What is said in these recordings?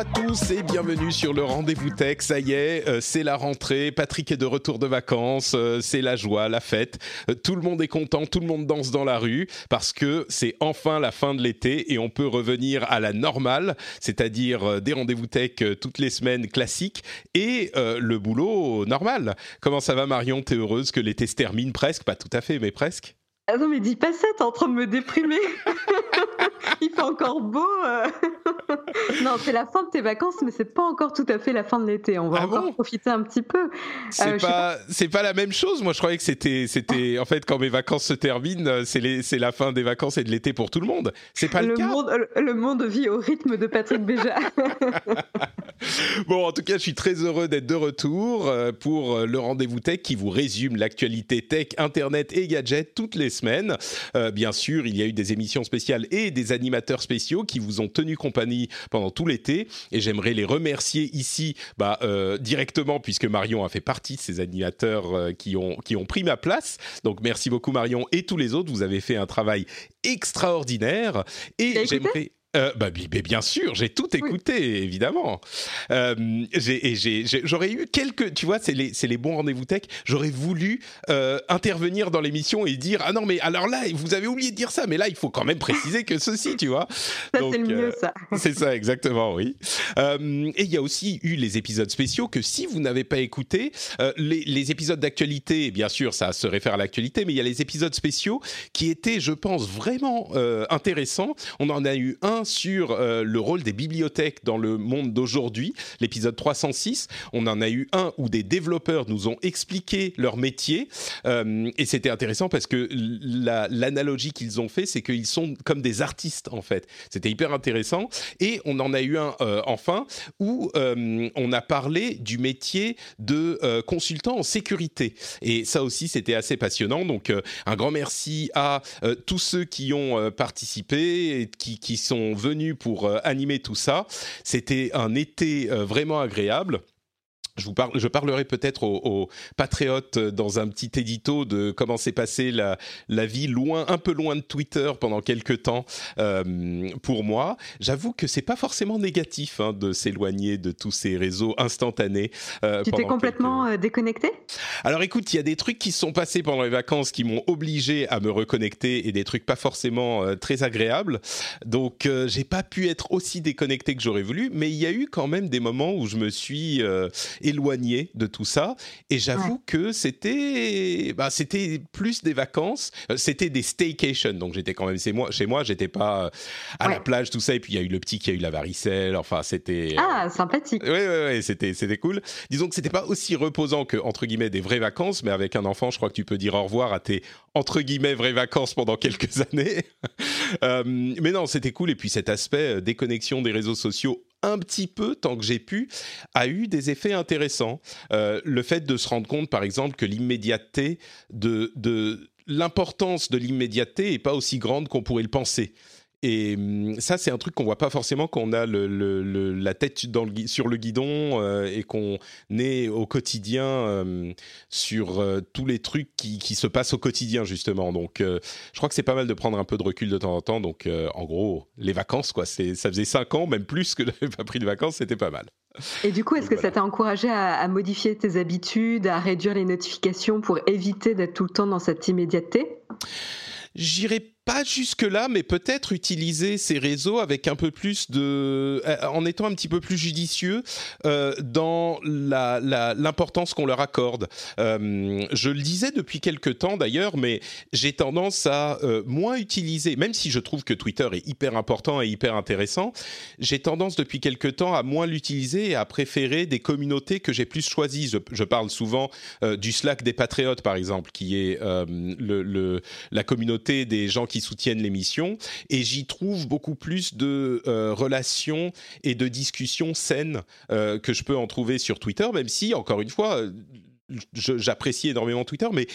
à tous et bienvenue sur le rendez-vous tech. Ça y est, euh, c'est la rentrée. Patrick est de retour de vacances. euh, c'est la joie, la fête. Euh, tout le monde est content, tout le monde danse dans la rue parce que c'est enfin la fin de l'été et on peut revenir à la normale, c'est-à-dire des rendez-vous tech toutes les semaines classiques et le boulot normal. Comment ça va Marion? T'es heureuse que l'été se termine presque? Pas tout à fait, mais presque. Ah non, mais dis pas ça, t'es en train de me déprimer. Il fait encore beau. euh. non, c'est la fin de tes vacances, mais c'est pas encore tout à fait la fin de l'été. On va Ah encore bon? profiter un petit peu. C'est Euh, pas, la même chose. Moi, je croyais que c'était, c'était, en fait, quand mes vacances se terminent, c'est la fin des vacances et de l'été pour tout le monde. C'est pas le, le cas? monde, le, le monde vit au rythme de Patrick Béja. Bon, en tout cas, je suis très heureux d'être de retour euh, pour euh, le rendez-vous tech qui vous résume l'actualité tech, internet et gadgets toutes les semaines. Euh, bien sûr, il y a eu des émissions spéciales et des animateurs spéciaux qui vous ont tenu compagnie pendant tout l'été. Et j'aimerais les remercier ici bah, euh, directement puisque Marion a fait partie de ces animateurs euh, qui ont qui ont pris ma place. Donc merci beaucoup Marion. Et tous les autres, vous avez fait un travail extraordinaire. Et j'aimerais euh, bah, bi- bi- bien sûr, j'ai tout écouté, évidemment. Euh, J'aurais eu quelques, tu vois, c'est les, les bons rendez-vous tech. J'aurais voulu euh, intervenir dans l'émission et dire ah non mais alors là vous avez oublié de dire ça, mais là il faut quand même préciser que ceci, tu vois. Ça, c'est le mieux, euh, ça. C'est ça, exactement, oui. Euh, et il y a aussi eu les épisodes spéciaux que si vous n'avez pas écouté, les, les épisodes d'actualité, bien sûr, ça se réfère à l'actualité, mais il y a les épisodes spéciaux qui étaient, je pense, vraiment intéressants. On en a eu un sur euh, le rôle des bibliothèques dans le monde d'aujourd'hui, l'épisode 306. On en a eu un où des développeurs nous ont expliqué leur métier. Euh, et c'était intéressant parce que la- l'analogie qu'ils ont fait, c'est qu'ils sont comme des artistes, en fait. C'était hyper intéressant. Et on en a eu un, euh, enfin, où on a parlé du métier de consultant en sécurité. Et ça aussi, c'était assez passionnant. Donc, un grand merci à tous ceux qui ont participé et qui, qui sont venus pour euh, animer tout ça. C'était un été euh, vraiment agréable. Je, vous parle, je parlerai peut-être aux, aux patriotes dans un petit édito de comment s'est passée la, la vie loin, un peu loin de Twitter pendant quelques temps euh, pour moi. J'avoue que c'est pas forcément négatif hein, de s'éloigner de tous ces réseaux instantanés. euh, Tu t'es complètement quelques- euh, déconnecté? Alors écoute, il y a des trucs qui sont passés pendant les vacances qui m'ont obligé à me reconnecter et des trucs pas forcément euh, très agréables. Donc j'ai pas pu être aussi déconnecté que j'aurais voulu, mais il y a eu quand même des moments où je me suis éloigné de tout ça et j'avoue que c'était bah, c'était plus des vacances, euh, c'était des staycations. Donc j'étais quand même chez moi, chez moi, j'étais pas euh, à la plage tout ça et puis il y a eu le petit qui a eu la varicelle, enfin c'était euh, Ah, sympathique. oui, oui, oui, c'était, c'était cool. Disons que c'était pas aussi reposant que, entre guillemets, des vraies vacances, mais avec un enfant, je crois que tu peux dire au revoir à tes, entre guillemets, vraies vacances pendant quelques années. Euh, mais non, c'était cool. Et puis cet aspect déconnexion des réseaux sociaux, un petit peu, tant que j'ai pu, a eu des effets intéressants. Euh, le fait de se rendre compte, par exemple, que l'immédiateté de, de l'importance de l'immédiateté est pas aussi grande qu'on pourrait le penser. Et hum, ça, c'est un truc qu'on voit pas forcément quand on a le, le- le- la tête dans le, gui- sur le guidon euh, et qu'on est au quotidien euh, sur euh, tous les trucs qui, qui se passent au quotidien, justement. Donc, euh, je crois que c'est pas mal de prendre un peu de recul de temps en temps. Donc, en gros, les vacances, quoi. C'est, ça faisait cinq ans, même plus que j'avais pas pris de vacances, c'était pas mal. Et du coup, est-ce que Voilà. ça t'a encouragé à, à modifier tes habitudes, à réduire les notifications pour éviter d'être tout le temps dans cette immédiateté? J'irai pas jusque-là, mais peut-être utiliser ces réseaux avec un peu plus de, euh, en étant un petit peu plus judicieux euh, dans la- la- l'importance qu'on leur accorde. Euh, je le disais depuis quelques temps d'ailleurs, mais j'ai tendance à moins utiliser, même si je trouve que Twitter est hyper important et hyper intéressant, j'ai tendance depuis quelques temps à moins l'utiliser et à préférer des communautés que j'ai plus choisies. Je, parle souvent du Slack des Patriotes, par exemple, qui est le- la communauté des gens qui soutiennent l'émission, et j'y trouve beaucoup plus de euh, relations et de discussions saines euh, que je peux en trouver sur Twitter, même si, encore une fois, euh, j'apprécie énormément Twitter, mais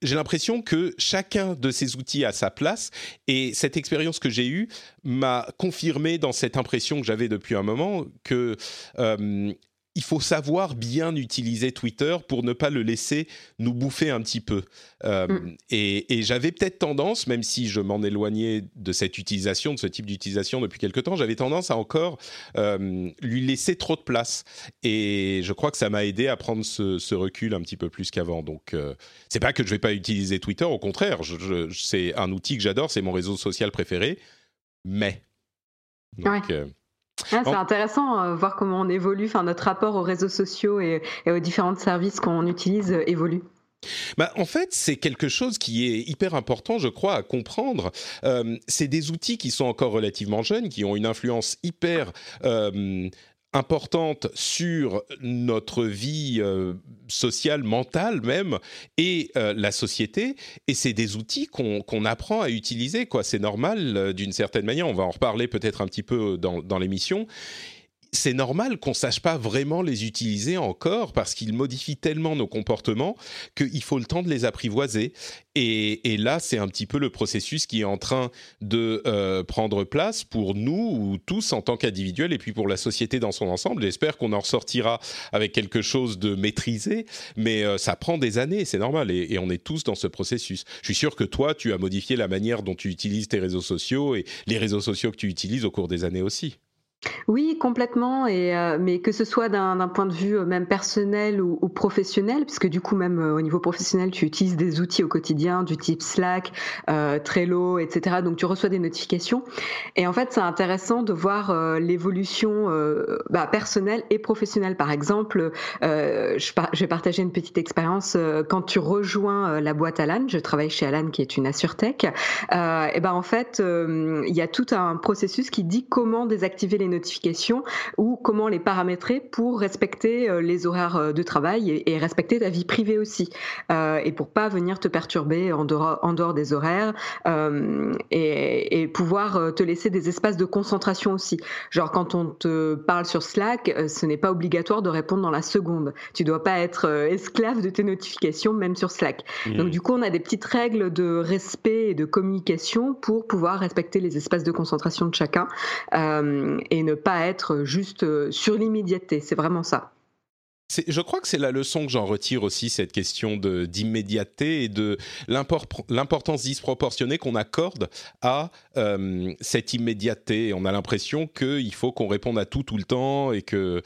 j'ai l'impression que chacun de ces outils a sa place, et cette expérience que j'ai eue m'a confirmé dans cette impression que j'avais depuis un moment que... il faut savoir bien utiliser Twitter pour ne pas le laisser nous bouffer un petit peu. Euh, mm. Et, j'avais peut-être tendance, même si je m'en éloignais de cette utilisation, de ce type d'utilisation depuis quelque temps, j'avais tendance à encore euh, lui laisser trop de place. Et je crois que ça m'a aidé à prendre ce, recul un petit peu plus qu'avant. Donc, euh, c'est pas que je vais pas utiliser Twitter, au contraire, c'est un outil que j'adore, c'est mon réseau social préféré. Mais. Donc, ah, c'est intéressant euh, voir comment on évolue, enfin notre rapport aux réseaux sociaux et, aux différents services qu'on utilise euh, évolue. Bah, en fait, c'est quelque chose qui est hyper important, je crois, à comprendre. Euh, c'est des outils qui sont encore relativement jeunes, qui ont une influence hyper importante sur notre vie euh, sociale, mentale même, et euh, la société. Et c'est des outils qu'on apprend à utiliser. quoi. C'est normal euh, d'une certaine manière. On va en reparler peut-être un petit peu dans, dans l'émission c'est normal qu'on sache pas vraiment les utiliser encore parce qu'ils modifient tellement nos comportements qu'il faut le temps de les apprivoiser. Et, là, c'est un petit peu le processus qui est en train de euh, prendre place pour nous tous en tant qu'individuels et puis pour la société dans son ensemble. J'espère qu'on en ressortira avec quelque chose de maîtrisé, mais euh, ça prend des années, c'est normal, et, et, on est tous dans ce processus. Je suis sûr que toi, tu as modifié la manière dont tu utilises tes réseaux sociaux et les réseaux sociaux que tu utilises au cours des années aussi. Oui, complètement. Et euh, mais que ce soit d'un point de vue euh, même personnel ou, professionnel, puisque du coup même euh, au niveau professionnel, tu utilises des outils au quotidien du type Slack, Trello, etc. Donc tu reçois des notifications. Et en fait, c'est intéressant de voir l'évolution bah, personnelle et professionnelle. Par exemple, je, je, vais partager une petite expérience. quand tu rejoins la boîte Alan, je travaille chez Alan, qui est une assurtech. et ben en fait, il y a tout un processus qui dit comment désactiver les notifications ou comment les paramétrer pour respecter euh, les horaires euh, de travail et, respecter ta vie privée aussi euh, et pour pas venir te perturber en dehors, en dehors des horaires et, pouvoir te laisser des espaces de concentration aussi. Genre quand on te parle sur Slack, ce n'est pas obligatoire de répondre dans la seconde. Tu dois pas être esclave de tes notifications même sur Slack. Mmh. Donc du coup, on a des petites règles de respect et de communication pour pouvoir respecter les espaces de concentration de chacun et ne pas être juste euh, sur l'immédiateté. C'est vraiment ça. Je crois que c'est la leçon que j'en retire aussi, cette question d'immédiateté et de l'importance disproportionnée qu'on accorde à euh, cette immédiateté. On a l'impression qu'il faut qu'on réponde à tout tout le temps et que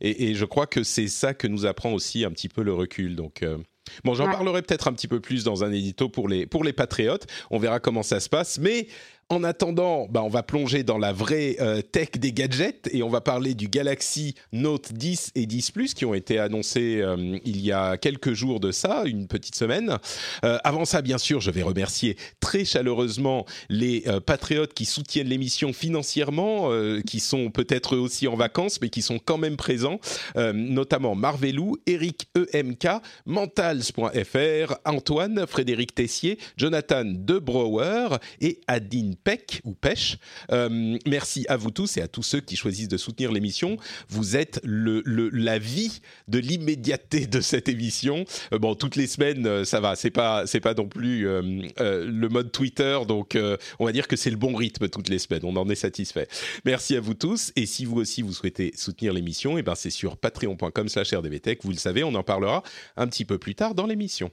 et, je crois que c'est ça que nous apprend aussi un petit peu le recul. Donc euh, Bon, j'en parlerai peut-être un petit peu plus dans un édito pour les, pour les patriotes. On verra comment ça se passe. Mais en attendant, bah, on va plonger dans la vraie euh, tech des gadgets et on va parler du Galaxy Note 10 et 10 Plus qui ont été annoncés euh, il y a quelques jours de ça, une petite semaine. Euh, avant ça, bien sûr, je vais remercier très chaleureusement les patriotes qui soutiennent l'émission financièrement, qui sont peut-être aussi en vacances, mais qui sont quand même présents, notamment Marvelou, Eric EMK, Mentals.fr, Antoine, Frédéric Tessier, Jonathan Debrower et Adine Peck ou Pêche. Euh, merci à vous tous et à tous ceux qui choisissent de soutenir l'émission. Vous êtes le, la vie de l'immédiateté de cette émission. Euh, bon, toutes les semaines, euh, ça va. C'est pas pas non plus le mode Twitter, donc on va dire que c'est le bon rythme toutes les semaines. On en est satisfait. Merci à vous tous. Et si vous aussi vous souhaitez soutenir l'émission, eh ben c'est sur patreon.com/rdvtech. Vous le savez, on en parlera un petit peu plus tard dans l'émission.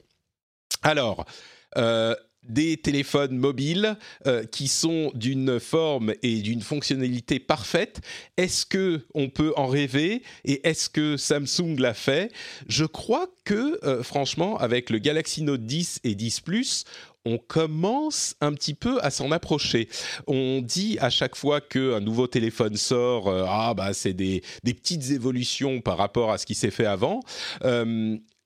Alors des téléphones mobiles euh, qui sont d'une forme et d'une fonctionnalité parfaite. Est-ce que on peut en rêver et est-ce que Samsung l'a fait? Je crois que euh, franchement avec le Galaxy Note 10 et 10 Plus, on commence un petit peu à s'en approcher. On dit à chaque fois qu'un nouveau téléphone sort, euh, ah bah c'est des, petites évolutions par rapport à ce qui s'est fait avant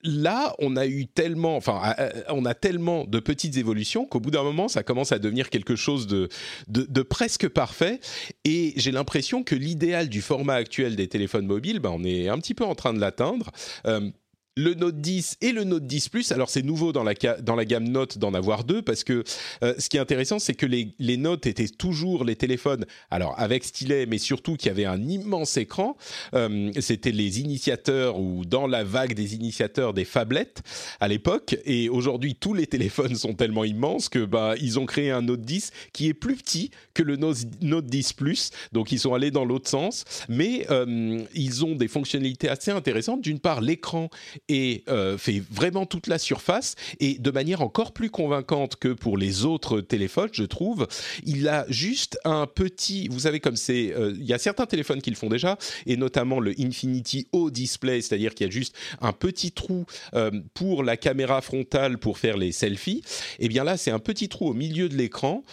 là, on a eu tellement, enfin, on a tellement de petites évolutions qu'au bout d'un moment, ça commence à devenir quelque chose de, de, presque parfait. Et j'ai l'impression que l'idéal du format actuel des téléphones mobiles, ben, on est un petit peu en train de l'atteindre. Euh, le Note 10 et le Note 10 Plus. Alors c'est nouveau dans la, dans la gamme Note d'en avoir deux parce que euh, ce qui est intéressant c'est que les, les Notes étaient toujours les téléphones, alors avec stylet mais surtout qui avaient un immense écran. Euh, C'était les initiateurs ou dans la vague des initiateurs des phablettes à l'époque et aujourd'hui tous les téléphones sont tellement immenses que bah, ils ont créé un Note 10 qui est plus petit que le Note 10 Plus. Donc ils sont allés dans l'autre sens mais euh, ils ont des fonctionnalités assez intéressantes. D'une part l'écran et euh, fait vraiment toute la surface et de manière encore plus convaincante que pour les autres téléphones, je trouve. Il a juste un petit, vous savez comme c'est, euh, il y a certains téléphones qui le font déjà et notamment le Infinity O Display, c'est-à-dire qu'il y a juste un petit trou euh, pour la caméra frontale pour faire les selfies. Et eh bien là, c'est un petit trou au milieu de l'écran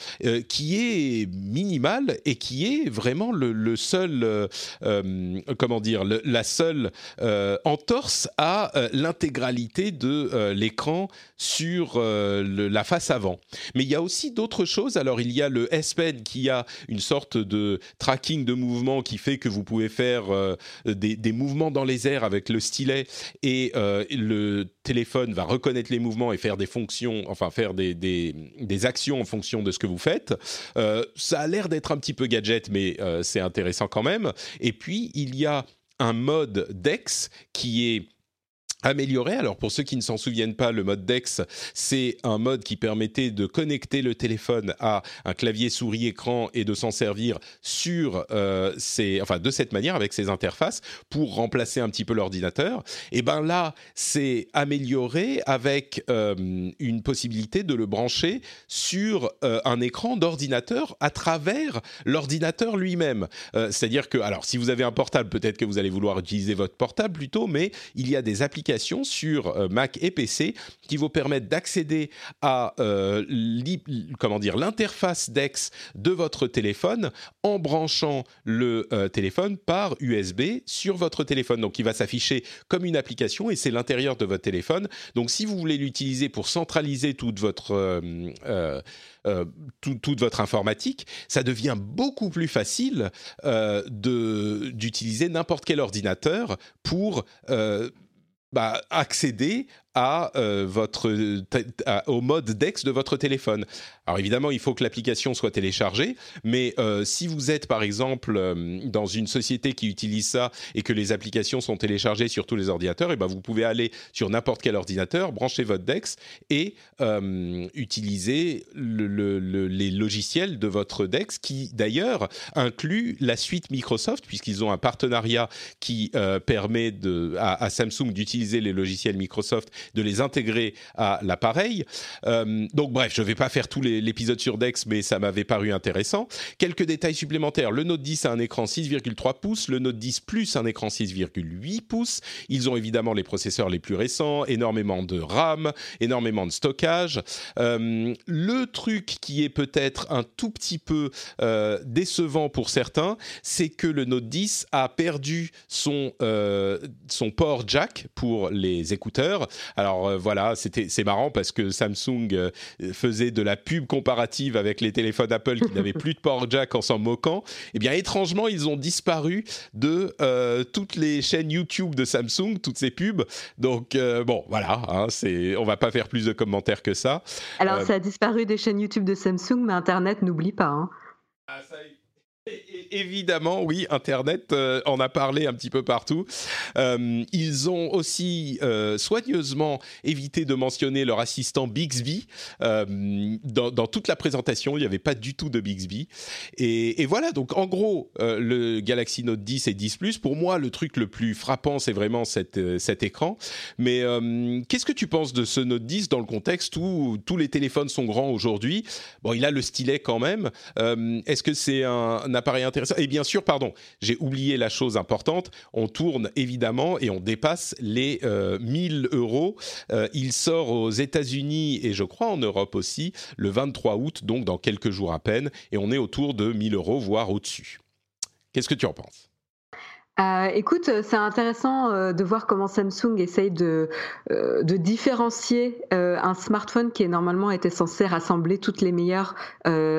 qui est minimal et qui est vraiment le, seul, comment dire, la seule entorse à euh, l'intégralité de euh, l'écran sur euh, la face avant. Mais il y a aussi d'autres choses. Alors il y a le S Pen qui a une sorte de tracking de mouvement qui fait que vous pouvez faire des, mouvements dans les airs avec le stylet et le téléphone va reconnaître les mouvements et faire des fonctions, enfin faire des, des actions en fonction de ce que vous faites. ça a l'air d'être un petit peu gadget, mais c'est intéressant quand même. Et puis il y a un mode DEX qui est amélioré. Alors pour ceux qui ne s'en souviennent pas, le mode DeX, c'est un mode qui permettait de connecter le téléphone à un clavier souris écran et de s'en servir sur euh, enfin de cette manière avec ces interfaces pour remplacer un petit peu l'ordinateur. Et ben là, c'est amélioré avec euh, une possibilité de le brancher sur euh, un écran d'ordinateur à travers l'ordinateur lui-même. C'est-à-dire que, alors si vous avez un portable, peut-être que vous allez vouloir utiliser votre portable plutôt, mais il y a des applications sur euh, Mac et PC qui vous permettent d'accéder à euh, l'interface DeX de votre téléphone en branchant le euh, téléphone par USB sur votre téléphone. Donc il va s'afficher comme une application et c'est l'intérieur de votre téléphone. Donc si vous voulez l'utiliser pour centraliser toute votre informatique, ça devient beaucoup plus facile d'utiliser n'importe quel ordinateur pour bah, accéder euh, au mode DeX de votre téléphone. Alors évidemment, il faut que l'application soit téléchargée, mais euh, si vous êtes par exemple euh, dans une société qui utilise ça et que les applications sont téléchargées sur tous les ordinateurs, et ben vous pouvez aller sur n'importe quel ordinateur, brancher votre DeX et utiliser le, les logiciels de votre DeX qui d'ailleurs inclut la suite Microsoft puisqu'ils ont un partenariat qui permet à Samsung d'utiliser les logiciels Microsoft de les intégrer à l'appareil. Euh, donc bref, je ne vais pas faire tout l'épisode sur Dex, mais ça m'avait paru intéressant. Quelques détails supplémentaires. Le Note 10 a un écran 6,3 pouces, le Note 10 Plus un écran 6,8 pouces. Ils ont évidemment les processeurs les plus récents, énormément de RAM, énormément de stockage. Euh, le truc qui est peut-être un tout petit peu euh, décevant pour certains, c'est que le Note 10 a perdu son, son port jack pour les écouteurs. Alors euh, voilà, c'était c'est marrant parce que Samsung euh, faisait de la pub comparative avec les téléphones Apple qui n'avaient plus de port jack en s'en moquant. Eh bien étrangement, ils ont disparu de euh, toutes les chaînes YouTube de Samsung, toutes ces pubs. Donc bon, voilà, hein, c'est on va pas faire plus de commentaires que ça. Alors ça a disparu des chaînes YouTube de Samsung, mais Internet n'oublie pas. Hein. Ah, ça évidemment, oui, Internet euh, en a parlé un petit peu partout. Euh, ils ont aussi euh, soigneusement évité de mentionner leur assistant Bixby. Dans, toute la présentation, il n'y avait pas du tout de Bixby. Et, voilà, donc en gros, le Galaxy Note 10 et 10 Plus, pour moi, le truc le plus frappant, c'est vraiment cet écran. Mais qu'est-ce que tu penses de ce Note 10 dans le contexte où tous les téléphones sont grands aujourd'hui? Bon, il a le stylet quand même. Est-ce que c'est un appareil intéressant et bien sûr, pardon, j'ai oublié la chose importante. On tourne évidemment et on dépasse les 1000 euh, euros. Euh, il sort aux États-Unis et je crois en Europe aussi le 23 août, donc dans quelques jours à peine. Et on est autour de 1000 euros, voire au-dessus. Qu'est-ce que tu en penses? Euh, écoute, c'est intéressant de voir comment Samsung essaye de, de différencier un smartphone qui est normalement était censé rassembler toutes les meilleures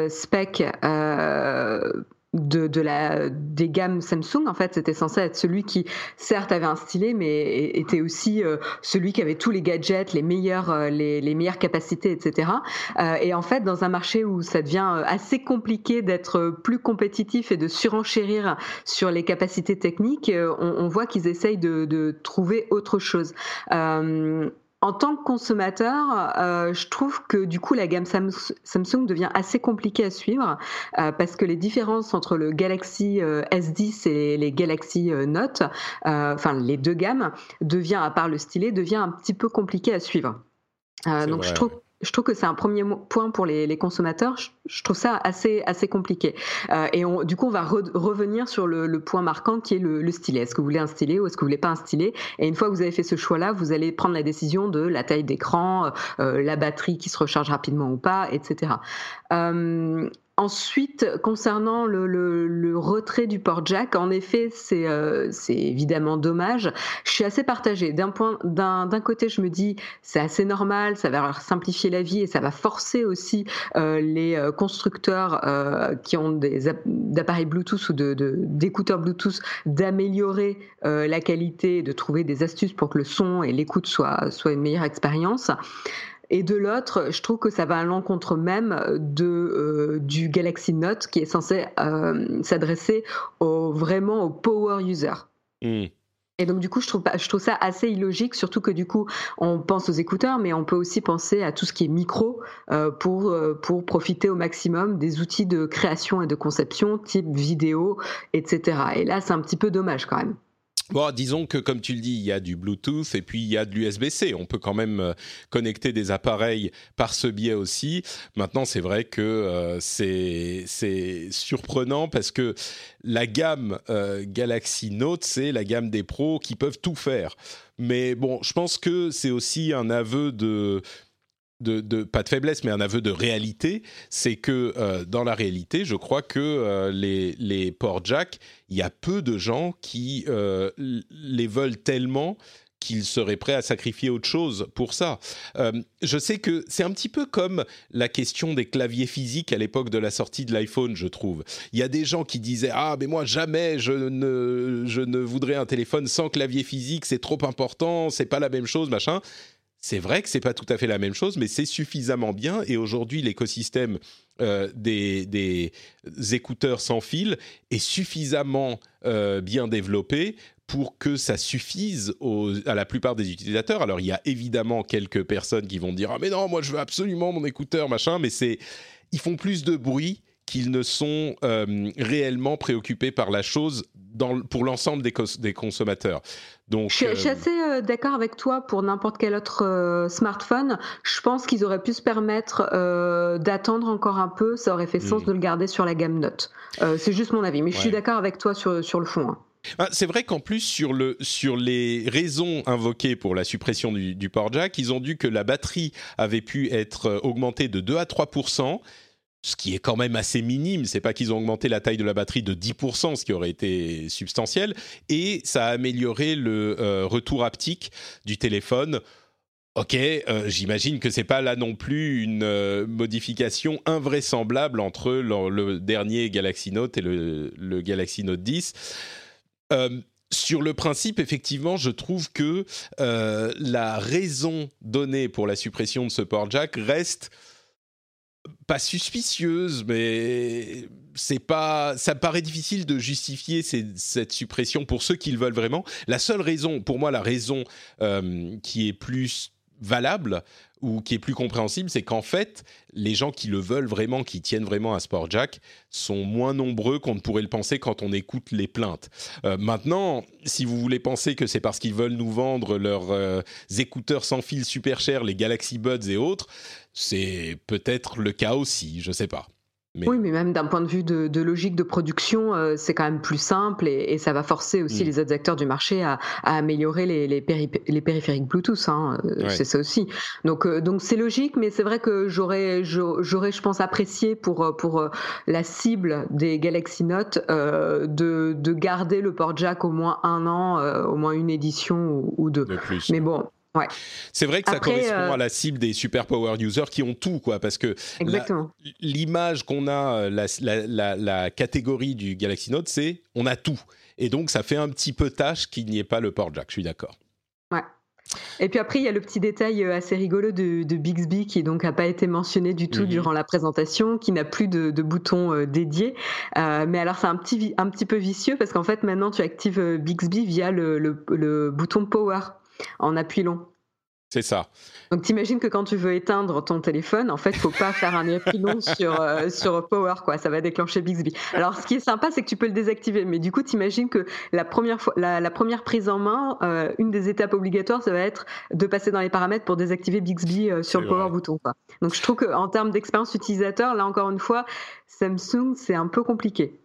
specs de, la, des gammes Samsung. En fait, c'était censé être celui qui, certes, avait un stylet, mais était aussi euh, celui qui avait tous les gadgets, les meilleurs, euh, les, meilleures capacités, etc. Euh, et en fait, dans un marché où ça devient assez compliqué d'être plus compétitif et de surenchérir sur les capacités techniques, on, voit qu'ils essayent de, de, trouver autre chose en tant que consommateur, euh, je trouve que du coup la gamme Samsung devient assez compliquée à suivre euh, parce que les différences entre le Galaxy euh, S10 et les Galaxy Note, enfin les deux gammes, devient à part le stylet, devient un petit peu compliqué à suivre. donc je trouve je trouve que c'est un premier point pour les, consommateurs. Je, trouve ça assez, assez compliqué. Euh, et on, du coup, on va revenir sur le, point marquant qui est le, stylet. Est-ce que vous voulez un stylet ou est-ce que vous voulez pas un stylet? Et une fois que vous avez fait ce choix-là, vous allez prendre la décision de la taille d'écran, euh, la batterie qui se recharge rapidement ou pas, etc. Ensuite, concernant le, retrait du port jack, en effet, euh, c'est évidemment dommage. Je suis assez partagée. D'un côté, je me dis c'est assez normal, ça va leur simplifier la vie et ça va forcer aussi euh, les euh, constructeurs qui ont des appareils Bluetooth ou d'écouteurs de, Bluetooth d'améliorer la qualité, de trouver des astuces pour que le son et l'écoute soient, soient une meilleure expérience. Et de l'autre, je trouve que ça va à l'encontre même de, euh, du Galaxy Note qui est censé euh, s'adresser au, vraiment aux power users. Hmm. Et donc du coup, je trouve, je trouve ça assez illogique, surtout que du coup, on pense aux écouteurs, mais on peut aussi penser à tout ce qui est micro euh, pour, pour profiter au maximum des outils de création et de conception, type vidéo, etc. Et là, c'est un petit peu dommage quand même. Bon, disons que comme tu le dis, il y a du Bluetooth et puis il y a de l'USB-C. On peut quand même euh, connecter des appareils par ce biais aussi. Maintenant, c'est vrai que euh, c'est surprenant parce que la gamme euh, Galaxy Note, c'est la gamme des pros qui peuvent tout faire. Mais bon, je pense que c'est aussi un aveu de de, pas de faiblesse, mais un aveu de réalité, c'est que euh, dans la réalité, je crois que euh, les, les ports jack, il y a peu de gens qui euh, les veulent tellement qu'ils seraient prêts à sacrifier autre chose pour ça. je sais que c'est un petit peu comme la question des claviers physiques à l'époque de la sortie de l'iPhone, je trouve. Il y a des gens qui disaient ah mais moi jamais je ne je ne voudrais un téléphone sans clavier physique, c'est trop important, c'est pas la même chose, machin. C'est vrai que c'est pas tout à fait la même chose, mais c'est suffisamment bien. Et aujourd'hui, l'écosystème euh, des, écouteurs sans fil est suffisamment euh, bien développé pour que ça suffise à la plupart des utilisateurs. Alors, il y a évidemment quelques personnes qui vont dire ah mais non, moi je veux absolument mon écouteur machin, mais c'est ils font plus de bruit qu'ils ne sont euh, réellement préoccupés par la chose dans, pour l'ensemble des, des, consommateurs. Donc, je, suis, euh, assez euh, d'accord avec toi pour n'importe quel autre smartphone. Je pense qu'ils auraient pu se permettre d'attendre encore un peu. Ça aurait fait sens hmm. de le garder sur la gamme Note. C'est juste mon avis, mais je suis d'accord avec toi sur, sur le fond. Hein. Ah, c'est vrai qu'en plus, sur, le, sur les raisons invoquées pour la suppression du, du port jack, ils ont dit que la batterie avait pu être augmentée de 2 à 3 ce qui est quand même assez minime. C'est pas qu'ils ont augmenté la taille de la batterie de 10%, ce qui aurait été substantiel, et ça a amélioré le euh, retour haptique du téléphone. Ok, euh, j'imagine que c'est pas là non plus une euh, modification invraisemblable entre le, dernier Galaxy Note et le, le Galaxy Note 10 sur le principe, effectivement, je trouve que la raison donnée pour la suppression de ce port jack reste pas suspicieuse, mais c'est pas, ça paraît difficile de justifier cette suppression pour ceux qui le veulent vraiment. La seule raison, pour moi, la raison euh, qui est plus valable ou qui est plus compréhensible, c'est qu'en fait, les gens qui le veulent vraiment, qui tiennent vraiment à Sport Jack, sont moins nombreux qu'on ne pourrait le penser quand on écoute les plaintes. Euh, maintenant, si vous voulez penser que c'est parce qu'ils veulent nous vendre leurs euh, écouteurs sans fil super chers, les Galaxy Buds et autres, c'est peut-être le cas aussi, je ne sais pas. Oui, mais même d'un point de vue de, logique de production, euh, c'est quand même plus simple et, ça va forcer aussi mm. les autres acteurs du marché à, améliorer les, les, périphériques Bluetooth. Hein, euh, C'est ça aussi. Donc, euh, donc c'est logique, mais c'est vrai que j'aurais, j'aurais, je pense, apprécié pour pour la cible des Galaxy Note de, de garder le port jack au moins un an, au moins une édition ou, deux. Mais bon, Ouais. C'est vrai que ça correspond euh, à la cible des super power users qui ont tout, quoi, parce que l'image qu'on a, euh, la, la- la- la catégorie du Galaxy Note, c'est on a tout. Et donc, ça fait un petit peu tâche qu'il n'y ait pas le port jack, je suis d'accord. Et puis après, il y a le petit détail euh, assez rigolo de, de Bixby qui donc a pas été mentionné du tout Mhm. durant la présentation, qui n'a plus de, de bouton euh, dédié. Euh, mais alors c'est un petit un petit peu vicieux parce qu'en fait maintenant tu actives Bixby via le, le, le bouton Power en appui long. C'est ça. Donc t'imagines que quand tu veux éteindre ton téléphone, en fait, faut pas faire un appui long sur euh, sur Power quoi, ça va déclencher Bixby. Alors ce qui est sympa, c'est que tu peux le désactiver, mais du coup t'imagines que la première fois, la, la première prise en main, euh, une des étapes obligatoires, ça va être de passer dans les paramètres pour désactiver Bixby euh, sur le Power vrai. bouton. Quoi. Donc je trouve qu'en termes d'expérience utilisateur, là encore une fois, Samsung c'est un peu compliqué.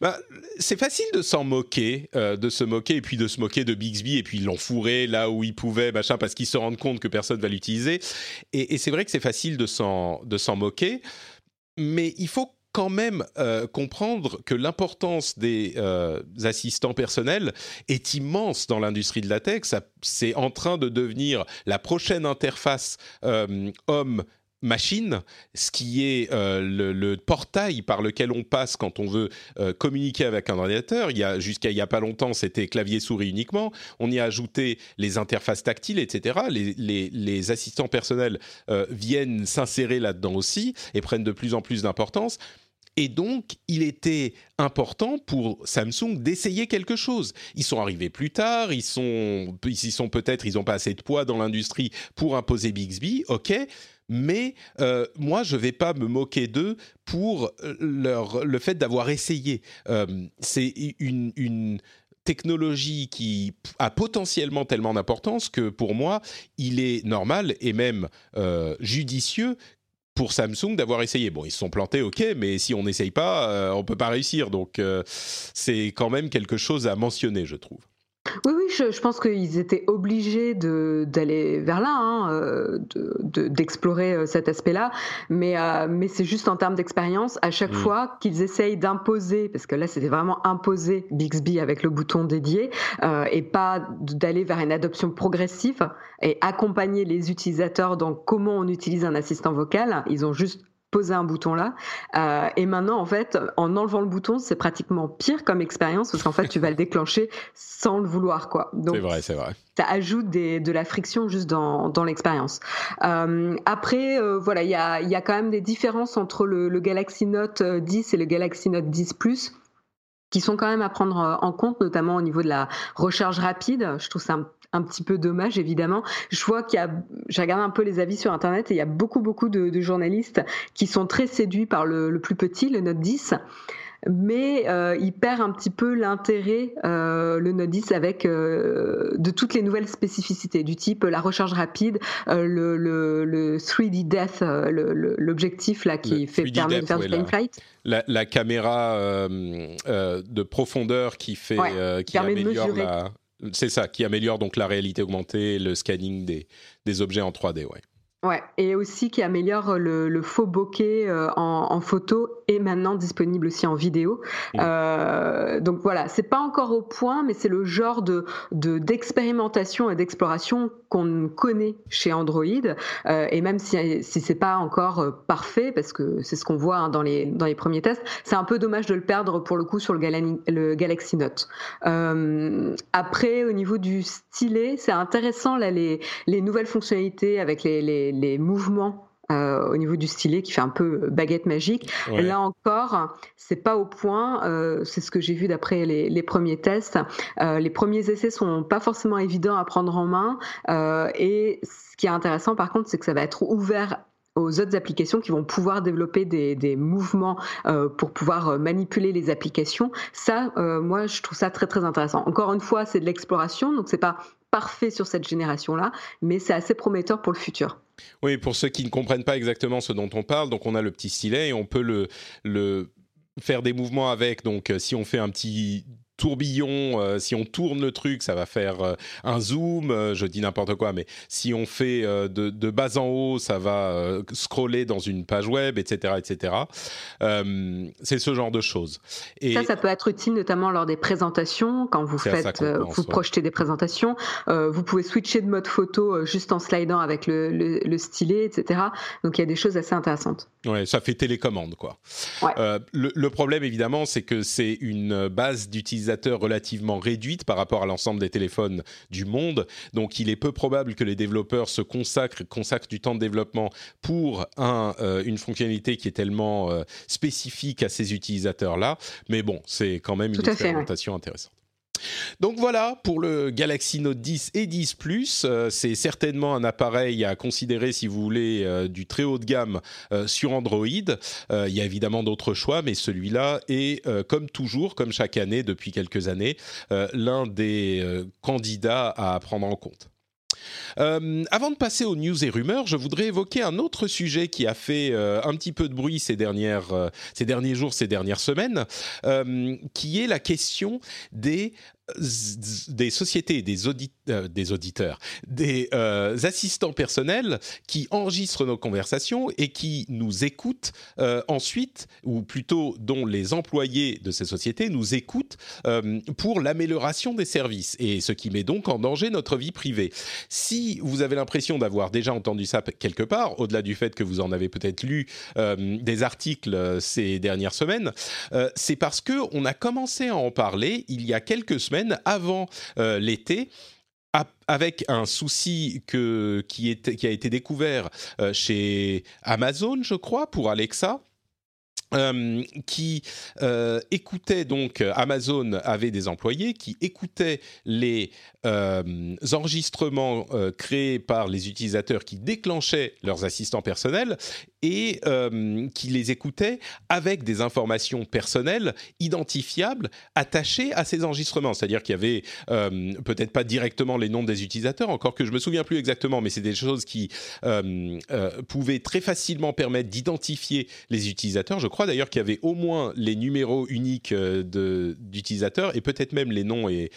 Bah, c'est facile de s'en moquer, euh, de se moquer, et puis de se moquer de Bixby, et puis ils l'ont fourré là où ils pouvaient, machin, parce qu'ils se rendent compte que personne va l'utiliser. Et, c'est vrai que c'est facile de s'en, de s'en moquer, mais il faut quand même euh, comprendre que l'importance des euh, assistants personnels est immense dans l'industrie de la tech. C'est en train de devenir la prochaine interface homme machine, ce qui est euh, le, portail par lequel on passe quand on veut euh, communiquer avec un ordinateur. Il y a jusqu'à il y a pas longtemps, c'était clavier souris uniquement. On y a ajouté les interfaces tactiles, etc. Les, les, assistants personnels euh, viennent s'insérer là-dedans aussi et prennent de plus en plus d'importance. Et donc, il était important pour Samsung d'essayer quelque chose. Ils sont arrivés plus tard, ils sont, ils sont peut-être, ils n'ont pas assez de poids dans l'industrie pour imposer Bixby, ok. Mais euh, moi, je vais pas me moquer d'eux pour leur, le fait d'avoir essayé. Euh, c'est une, technologie qui a potentiellement tellement d'importance que pour moi, il est normal et même euh, judicieux pour Samsung d'avoir essayé. Bon, ils se sont plantés, ok, mais si on n'essaye pas, euh, on peut pas réussir. Donc, euh, c'est quand même quelque chose à mentionner, je trouve. Oui, oui, je, je pense qu'ils étaient obligés d'aller vers là, hein, euh, de- de- d'explorer euh, cet aspect-là. Mais, euh, mais c'est juste en termes d'expérience, à chaque Mm. fois qu'ils essayent d'imposer, parce que là c'était vraiment imposer Bixby avec le bouton dédié, euh, et pas d'aller vers une adoption progressive et accompagner les utilisateurs dans comment on utilise un assistant vocal, ils ont juste posé un bouton là. Euh, et maintenant, en fait, en enlevant le bouton, c'est pratiquement pire comme expérience parce qu'en fait, tu vas le déclencher sans le vouloir, quoi. Donc, C'est vrai, c'est vrai. ça ajoute des, de la friction juste dans, dans l'expérience. Euh, après, euh, voilà, il y a, il y a quand même des différences entre le, le Galaxy Note euh, 10 et le Galaxy Note 10 Plus qui sont quand même à prendre en compte, notamment au niveau de la recharge rapide. Je trouve ça un, un petit peu dommage, évidemment. Je vois qu'il y a, j'ai regardé un peu les avis sur Internet et il y a beaucoup, beaucoup de, de journalistes qui sont très séduits par le, le plus petit, le Note 10 mais euh, il perd un petit peu l'intérêt, euh, le Note 10, avec euh, de toutes les nouvelles spécificités, du type la recharge rapide, euh, le, le, le 3D Death, euh, l'objectif là qui Le fait 3D permet de faire ouais, du time flight. La, la caméra euh, euh, de profondeur qui fait, Ouais, euh, qui permet de améliore mesurer. la, c'est ça, qui améliore donc la réalité augmentée, le scanning des, objets en 3D, ouais. Ouais, et aussi qui améliore le, le faux bokeh euh, en, en photo et maintenant disponible aussi en vidéo. Mm. Euh, donc voilà, c'est pas encore au point, mais c'est le genre de de- d'expérimentation et d'exploration qu'on connaît chez Android. Euh, et même si si c'est pas encore euh, parfait, parce que c'est ce qu'on voit hein, dans les dans les premiers tests, c'est un peu dommage de le perdre pour le coup sur le, Galani- le Galaxy Note. Euh, après, au niveau du stylet, c'est intéressant là les les nouvelles fonctionnalités avec les, les, les mouvements euh, au niveau du stylet qui fait un peu baguette magique. Ouais. Là encore, c'est pas au point. euh, c'est ce que j'ai vu d'après les, les premiers tests. Euh, les premiers essais sont pas forcément évidents à prendre en main. euh, et ce qui est intéressant, par contre, c'est que ça va être ouvert aux autres applications qui vont pouvoir développer des, des mouvements euh, pour pouvoir euh, manipuler les applications. Ça, euh, moi, je trouve ça très très intéressant. Encore une fois, c'est de l'exploration, donc c'est pas parfait sur cette génération-là, mais c'est assez prometteur pour le futur. Oui, pour ceux qui ne comprennent pas exactement ce dont on parle, donc on a le petit stylet et on peut le, le faire des mouvements avec. Donc, euh, si on fait un petit tourbillon, si on tourne le truc, ça va faire un zoom, je dis n'importe quoi, mais si on fait de, de, bas en haut, ça va scroller dans une page web, etc. etc. c'est ce genre de choses. Et ça, ça peut être utile notamment lors des présentations, quand vous faites, vous projetez des présentations. vous pouvez switcher de mode photo juste en slidant avec le, le, stylet, etc. Donc il y a des choses assez intéressantes. Ouais, ça fait télécommande, quoi. le, le problème, évidemment, c'est que c'est une base relativement réduite par rapport à l'ensemble des téléphones du monde. Donc, il est peu probable que les développeurs se consacrent, consacrent du temps de développement pour un, euh, une fonctionnalité qui est tellement euh, spécifique à ces utilisateurs-là. Mais bon, c'est quand même une expérimentation intéressante. Donc voilà pour le Galaxy Note 10 et 10 Plus. Euh, c'est certainement un appareil à considérer si vous voulez euh, du très haut de gamme euh, sur Android. il y a évidemment d'autres choix, mais celui-là est, comme toujours, comme chaque année depuis quelques années, l'un des candidats à prendre en compte. Euh, avant de passer aux news et rumeurs, je voudrais évoquer un autre sujet qui a fait euh, un petit peu de bruit ces, euh, ces derniers jours, ces dernières semaines, qui est la question des des sociétés, des, euh, auditeurs, des euh, assistants personnels qui enregistrent nos conversations et qui nous écoutent euh, ensuite, ou plutôt dont les employés de ces sociétés nous écoutent pour l'amélioration des services, et ce qui met donc en danger notre vie privée. Si vous avez l'impression d'avoir déjà entendu ça quelque part, au-delà du fait que vous en avez peut-être lu des articles ces dernières semaines, c'est parce que on a commencé à en parler il y a quelques semaines avant euh, l'été avec un souci que, qui, a été découvert euh, chez Amazon, je crois, pour Alexa. Euh, qui écoutait donc Amazon avait des employés qui écoutaient les enregistrements créés par les utilisateurs qui déclenchaient leurs assistants personnels et euh, qui les écoutait avec des informations personnelles identifiables attachées à ces enregistrements. C'est-à-dire qu'il y avait euh, peut-être pas directement les noms des utilisateurs, encore que je me souviens plus exactement, mais c'est des choses qui euh, pouvaient très facilement permettre d'identifier les utilisateurs. Je crois d'ailleurs qu'il y avait au moins les numéros uniques d'utilisateurs et peut-être même les noms et,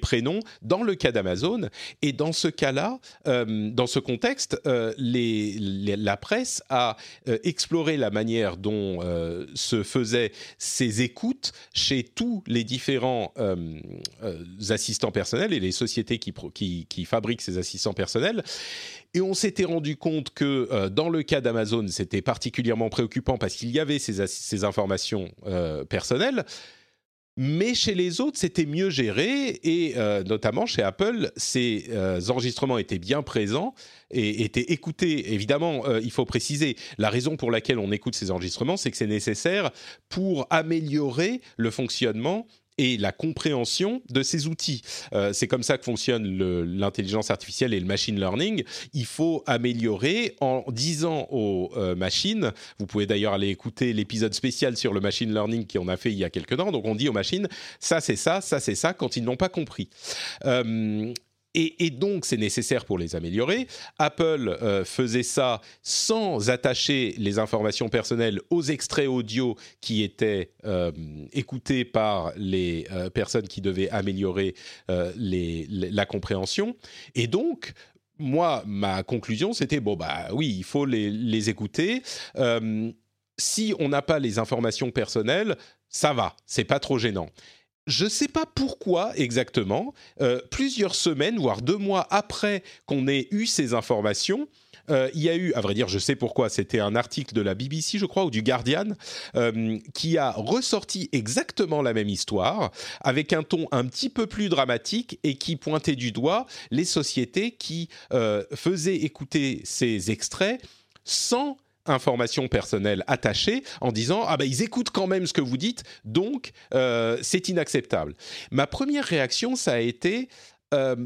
prénoms dans le cas d'Amazon. Et dans ce cas-là, dans ce contexte, la presse a euh, explorer la manière dont euh, se faisaient ces écoutes chez tous les différents euh, assistants personnels et les sociétés qui, fabriquent ces assistants personnels. Et on s'était rendu compte que dans le cas d'Amazon, c'était particulièrement préoccupant parce qu'il y avait ces informations personnelles. Mais chez les autres, c'était mieux géré et euh, notamment chez Apple, ces euh, enregistrements étaient bien présents et étaient écoutés. Évidemment, euh, il faut préciser, la raison pour laquelle on écoute ces enregistrements, c'est que c'est nécessaire pour améliorer le fonctionnement et la compréhension de ces outils. Euh, c'est comme ça que fonctionne l'intelligence artificielle et le machine learning. Il faut améliorer en disant aux euh, machines, vous pouvez d'ailleurs aller écouter l'épisode spécial sur le machine learning qu'on a fait il y a quelques temps, donc on dit aux machines, ça c'est ça, ça c'est ça, quand ils n'ont pas compris. Euh, et, donc, c'est nécessaire pour les améliorer. Apple euh, faisait ça sans attacher les informations personnelles aux extraits audio qui étaient euh, écoutés par les euh, personnes qui devaient améliorer la compréhension. Et donc, moi, ma conclusion, c'était bon, bah oui, il faut les, les écouter. si on n'a pas les informations personnelles, ça va, c'est pas trop gênant je ne sais pas pourquoi exactement, euh, plusieurs semaines, voire deux mois après qu'on ait eu ces informations, euh, il y a eu, à vrai dire, je sais pourquoi, c'était un article de la BBC, je crois, ou du Guardian, euh, qui a ressorti exactement la même histoire, avec un ton un petit peu plus dramatique et qui pointait du doigt les sociétés qui faisaient écouter ces extraits sans informations personnelles attachées en disant ah ben ils écoutent quand même ce que vous dites donc euh, c'est inacceptable. Ma première réaction ça a été euh,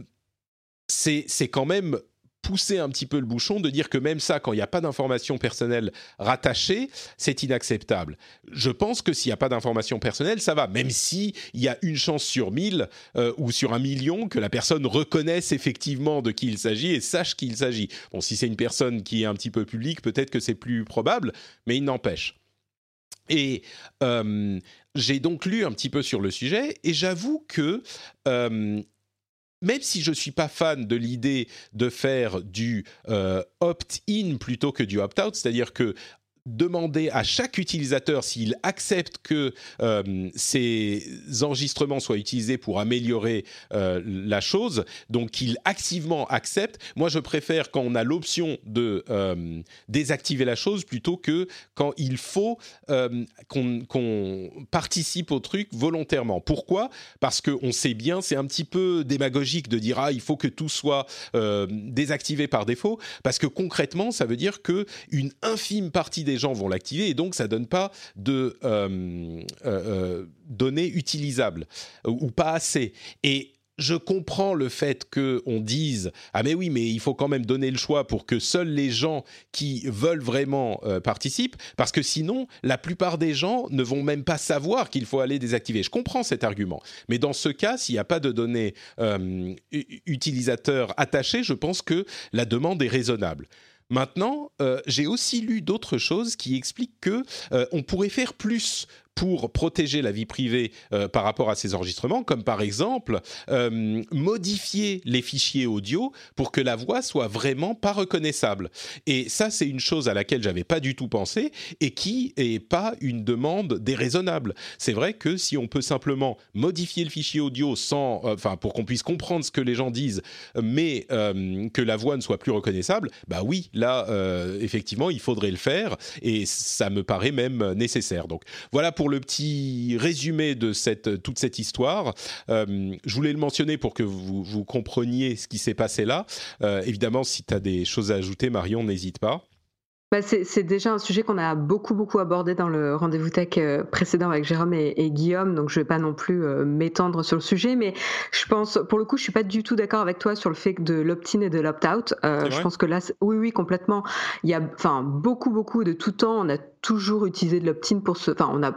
c'est quand même pousser un petit peu le bouchon de dire que même ça, quand il n'y a pas d'informations personnelles rattachées, c'est inacceptable. Je pense que s'il n'y a pas d'informations personnelles, ça va, même si il y a une chance sur mille euh, ou sur un million que la personne reconnaisse effectivement de qui il s'agit et sache qui il s'agit. Bon, si c'est une personne qui est un petit peu publique, peut-être que c'est plus probable, mais il n'empêche. Et j'ai donc lu un petit peu sur le sujet et j'avoue que même si je ne suis pas fan de l'idée de faire du opt-in plutôt que du opt-out, c'est-à-dire que demander à chaque utilisateur s'il accepte que euh, ces enregistrements soient utilisés pour améliorer euh, la chose, donc qu'il activement accepte. Moi, je préfère quand on a l'option de euh, désactiver la chose plutôt que quand il faut qu'on participe au truc volontairement. Pourquoi? Parce qu'on sait bien, c'est un petit peu démagogique de dire ah il faut que tout soit désactivé par défaut, parce que concrètement, ça veut dire que une infime partie des gens vont l'activer et donc ça donne pas de euh, euh, euh, données utilisables ou pas assez. Et je comprends le fait qu'on dise ah mais oui mais il faut quand même donner le choix pour que seuls les gens qui veulent vraiment participent parce que sinon la plupart des gens ne vont même pas savoir qu'il faut aller désactiver. Je comprends cet argument, mais dans ce cas s'il n'y a pas de données utilisateurs attachées, je pense que la demande est raisonnable. Maintenant, euh, j'ai aussi lu d'autres choses qui expliquent que euh, on pourrait faire plus pour protéger la vie privée euh, par rapport à ces enregistrements, comme par exemple euh, modifier les fichiers audio pour que la voix soit vraiment pas reconnaissable. Et ça, c'est une chose à laquelle j'avais pas du tout pensé et qui est pas une demande déraisonnable. C'est vrai que si on peut simplement modifier le fichier audio sans, euh, enfin, pour qu'on puisse comprendre ce que les gens disent, mais que la voix ne soit plus reconnaissable, bah oui, là, effectivement, il faudrait le faire et ça me paraît même nécessaire. Donc voilà pour le petit résumé de cette, toute cette histoire. Euh, je voulais le mentionner pour que vous, vous compreniez ce qui s'est passé là. Euh, évidemment, si tu as des choses à ajouter, Marion, n'hésite pas. Bah c'est déjà un sujet qu'on a beaucoup beaucoup abordé dans le rendez-vous tech euh, précédent avec Jérôme et, Guillaume, donc je vais pas non plus m'étendre sur le sujet, mais je pense, pour le coup, je suis pas du tout d'accord avec toi sur le fait de l'opt-in et de l'opt-out. je pense que là, oui, oui, complètement. Il y a, enfin, beaucoup beaucoup de tout temps, on a toujours utilisé de l'opt-in pour ce, enfin, on a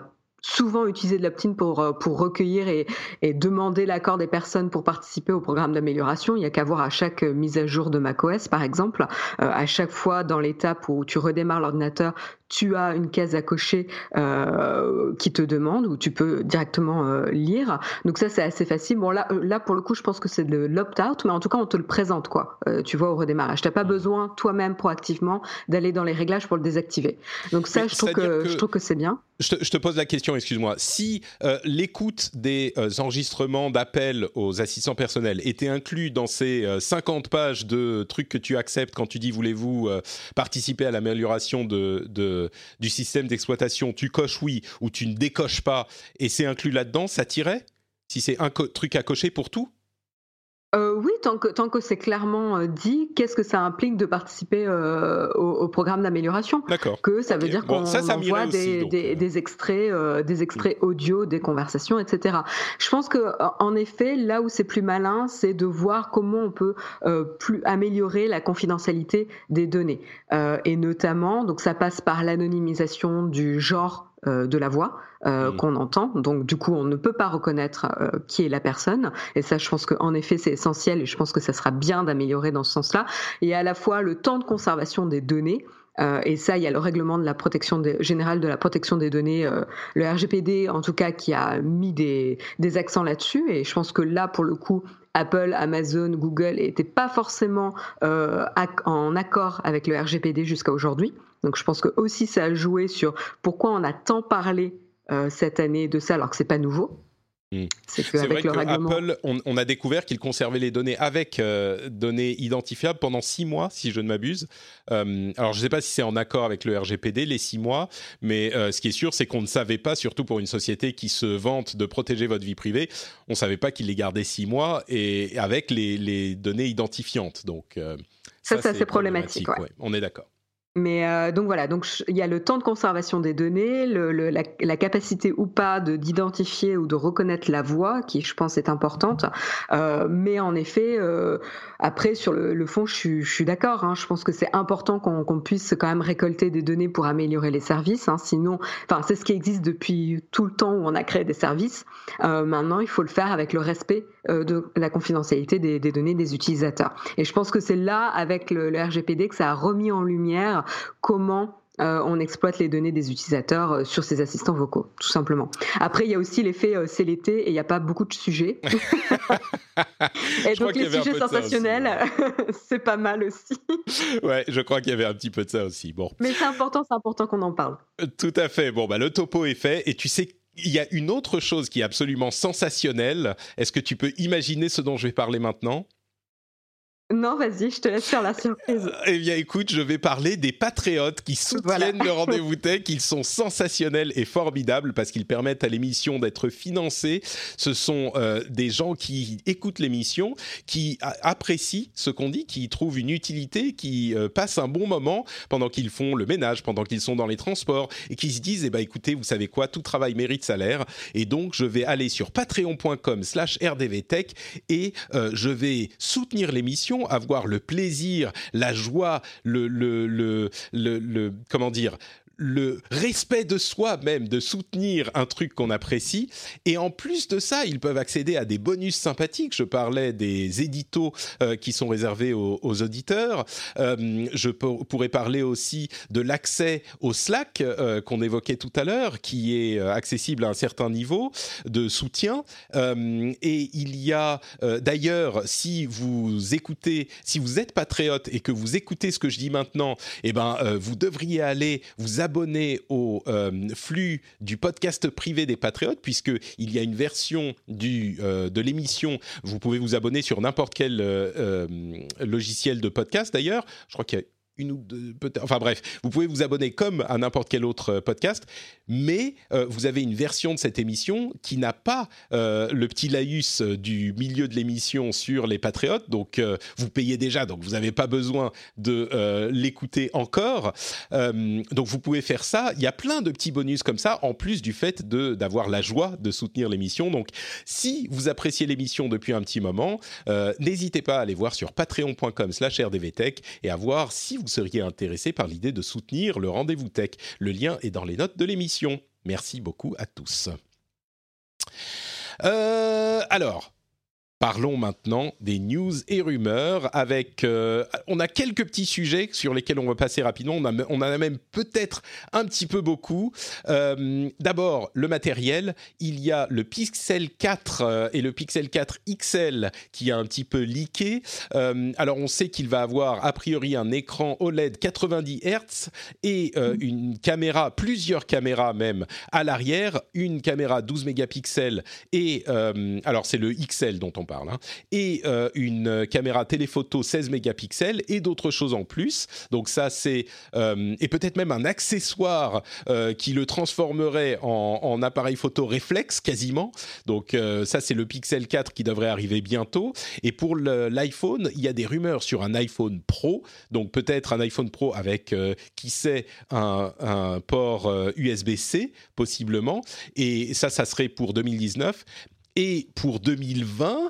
souvent utiliser de l'opt-in pour, euh, pour recueillir et, et demander l'accord des personnes pour participer au programme d'amélioration. Il n'y a qu'à voir à chaque mise à jour de macOS, par exemple, euh, à chaque fois dans l'étape où tu redémarres l'ordinateur, tu as une case à cocher euh, qui te demande où tu peux directement euh, lire. Donc ça c'est assez facile. Bon là, euh, là pour le coup je pense que c'est de l'opt-out, mais en tout cas on te le présente quoi. Euh, tu vois au redémarrage. T'as pas mmh. besoin toi-même proactivement d'aller dans les réglages pour le désactiver. Donc ça je trouve que, je trouve que c'est bien. Je te, je te, pose la question, excuse-moi. Si euh, l'écoute des enregistrements d'appels aux assistants personnels était inclus dans ces 50 pages de trucs que tu acceptes quand tu dis voulez-vous participer à l'amélioration de, du système d'exploitation, tu coches oui ou tu ne décoches pas, et c'est inclus là-dedans, ça tirait? Si c'est un truc à cocher pour tout? euh, tant que, tant que c'est clairement euh, dit, qu'est-ce que ça implique de participer euh, au, programme d'amélioration? D'accord. Que ça veut dire qu'on envoie des, des, extraits, des extraits audio, des conversations, etc. Je pense que en effet, là où c'est plus malin, c'est de voir comment on peut plus améliorer la confidentialité des données, et notamment, donc ça passe par l'anonymisation du genre euh, de la voix euh, qu'on entend. Donc du coup, on ne peut pas reconnaître euh, qui est la personne. Et ça, je pense qu'en effet, c'est essentiel et je pense que ça sera bien d'améliorer dans ce sens-là. Et à la fois le temps de conservation des données. et ça, il y a le règlement de la protection générale de la protection des données, le RGPD en tout cas, qui a mis des, des accents là-dessus. Et je pense que là, pour le coup, Apple, Amazon, Google n'étaient pas forcément en accord avec le RGPD jusqu'à aujourd'hui. Donc je pense que aussi ça a joué sur pourquoi on a tant parlé euh, cette année de ça alors que c'est pas nouveau. Hmm. C'est vrai que Apple, on, a découvert qu'il conservait les données avec euh, données identifiables pendant six mois, si je ne m'abuse. Euh, alors, je ne sais pas si c'est en accord avec le RGPD, les six mois, mais ce qui est sûr, c'est qu'on ne savait pas, surtout pour une société qui se vante de protéger votre vie privée, on ne savait pas qu'il les gardait six mois et avec les, données identifiantes. Donc, ça, c'est assez problématique. on est d'accord. Mais euh, donc voilà, donc il y a le temps de conservation des données, le, la, la, capacité ou pas d'identifier ou de reconnaître la voix, qui je pense est importante. Euh, mais en effet, euh, après sur le, le, fond, je suis, je suis d'accord. Hein, je pense que c'est important qu'on puisse quand même récolter des données pour améliorer les services. Hein, sinon, enfin c'est ce qui existe depuis tout le temps où on a créé des services. Euh, maintenant, il faut le faire avec le respect euh, de la confidentialité des, des, données des utilisateurs. Et je pense que c'est là, avec le, le RGPD, que ça a remis en lumière comment on exploite les données des utilisateurs sur ces assistants vocaux, tout simplement. Après, il y a aussi l'effet c'est l'été et il n'y a pas beaucoup de sujets. et donc les sujets sensationnels, c'est pas mal aussi. ouais, je crois qu'il y avait un petit peu de ça aussi. Bon. Mais c'est important, c'est important qu'on en parle. Tout à fait. Bon, bah, le topo est fait et tu sais il y a une autre chose qui est absolument sensationnelle. Est-ce que tu peux imaginer ce dont je vais parler maintenant? Non, vas-y, je te laisse faire la surprise. Eh bien, écoute, je vais parler des patriotes qui soutiennent le rendez-vous tech. Ils sont sensationnels et formidables parce qu'ils permettent à l'émission d'être financée. Ce sont euh, des gens qui écoutent l'émission, qui apprécient ce qu'on dit, qui trouvent une utilité, qui euh, passent un bon moment pendant qu'ils font le ménage, pendant qu'ils sont dans les transports et qui se disent, eh ben, écoutez, vous savez quoi, tout travail mérite salaire. Et donc, je vais aller sur patreon.com slash rdvtech et euh, je vais soutenir l'émission avoir le plaisir, la joie, le, le, le, le comment dire, le respect de soi même, de soutenir un truc qu'on apprécie. Et en plus de ça, ils peuvent accéder à des bonus sympathiques. Je parlais des éditos euh, qui sont réservés aux, auditeurs. Euh, je pourrais parler aussi de l'accès au Slack euh, qu'on évoquait tout à l'heure, qui est accessible à un certain niveau de soutien. et il y a d'ailleurs, si vous écoutez, si vous êtes patriote et que vous écoutez ce que je dis maintenant, eh ben, vous devriez aller vous abonner au euh, flux du podcast privé des Patriotes, puisqu'il y a une version euh, de l'émission. Vous pouvez vous abonner sur n'importe quel euh, logiciel de podcast d'ailleurs. Je crois qu'il y a une ou deux. Enfin bref, vous pouvez vous abonner comme à n'importe quel autre euh, podcast, mais euh, vous avez une version de cette émission qui n'a pas euh, le petit laïus du milieu de l'émission sur les patriotes. Donc vous payez déjà, donc vous n'avez pas besoin de l'écouter encore. donc vous pouvez faire ça. Il y a plein de petits bonus comme ça, en plus du fait de d'avoir la joie de soutenir l'émission. Donc si vous appréciez l'émission depuis un petit moment, n'hésitez pas à aller voir sur patreon.com/rdvtech et à voir si vous seriez intéressé par l'idée de soutenir le rendez-vous tech. Le lien est dans les notes de l'émission. Merci beaucoup à tous. Euh, alors, Parlons maintenant des news et rumeurs avec... Euh, on a quelques petits sujets sur lesquels on va passer rapidement. On, en a même peut-être un petit peu beaucoup. Euh, d'abord, le matériel. Il y a le Pixel 4 euh, et le Pixel 4 XL qui a un petit peu leaké. alors, on sait qu'il va avoir a priori un écran OLED 90 Hz et une caméra, plusieurs caméras même à l'arrière. Une caméra 12 mégapixels et... alors, c'est le XL dont on parle, hein. et euh, une caméra téléphoto 16 mégapixels et d'autres choses en plus. Donc ça, c'est euh, et peut-être même un accessoire euh, qui le transformerait en, appareil photo réflexe quasiment. Donc ça, c'est le Pixel 4 qui devrait arriver bientôt. Et pour l'iPhone, il y a des rumeurs sur un iPhone Pro. Donc peut-être un iPhone Pro avec qui sait un, un port USB-C possiblement. Et ça, ça serait pour 2019. Et pour 2020,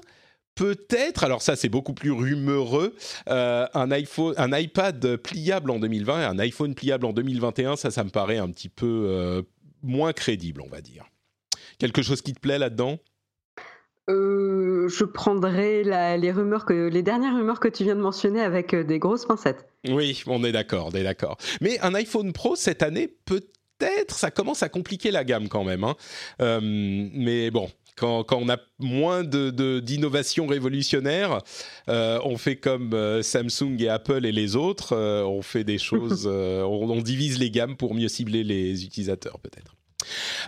peut-être, alors ça c'est beaucoup plus rumoreux, euh, un, iPhone, un iPad pliable en 2020 et un iPhone pliable en 2021, ça, ça me paraît un petit peu euh, moins crédible, on va dire. Quelque chose qui te plaît là-dedans? Euh, je prendrai les rumeurs que les dernières rumeurs que tu viens de mentionner avec des grosses pincettes. Oui, on est d'accord, on est d'accord. Mais un iPhone Pro cette année, peut-être, ça commence à compliquer la gamme quand même. Hein. mais bon, quand, on a moins de, d'innovation révolutionnaire, euh, on fait comme euh, Samsung et Apple et les autres, euh, on fait des choses, on, divise les gammes pour mieux cibler les utilisateurs peut-être.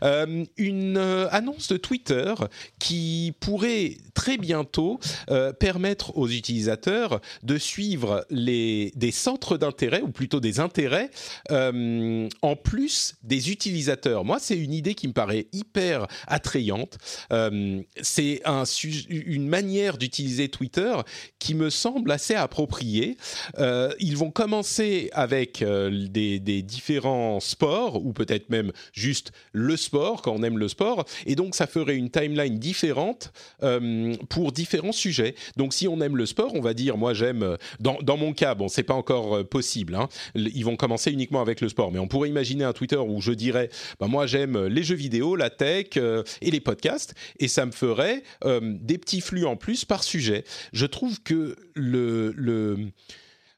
Euh, une euh, annonce de Twitter qui pourrait très bientôt euh, permettre aux utilisateurs de suivre les, des centres d'intérêt, ou plutôt des intérêts, en plus des utilisateurs. Moi, c'est une idée qui me paraît hyper attrayante. c'est un, une manière d'utiliser Twitter qui me semble assez appropriée. ils vont commencer avec des différents sports, ou peut-être même juste le sport, quand on aime le sport, et donc ça ferait une timeline différente euh, pour différents sujets. Donc si on aime le sport, on va dire, moi j'aime, euh, dans, dans, mon cas, bon, c'est pas encore euh, possible, hein, ils vont commencer uniquement avec le sport, mais on pourrait imaginer un Twitter où je dirais, bah, moi j'aime les jeux vidéo, la tech et les podcasts, et ça me ferait des petits flux en plus par sujet. Je trouve que le, le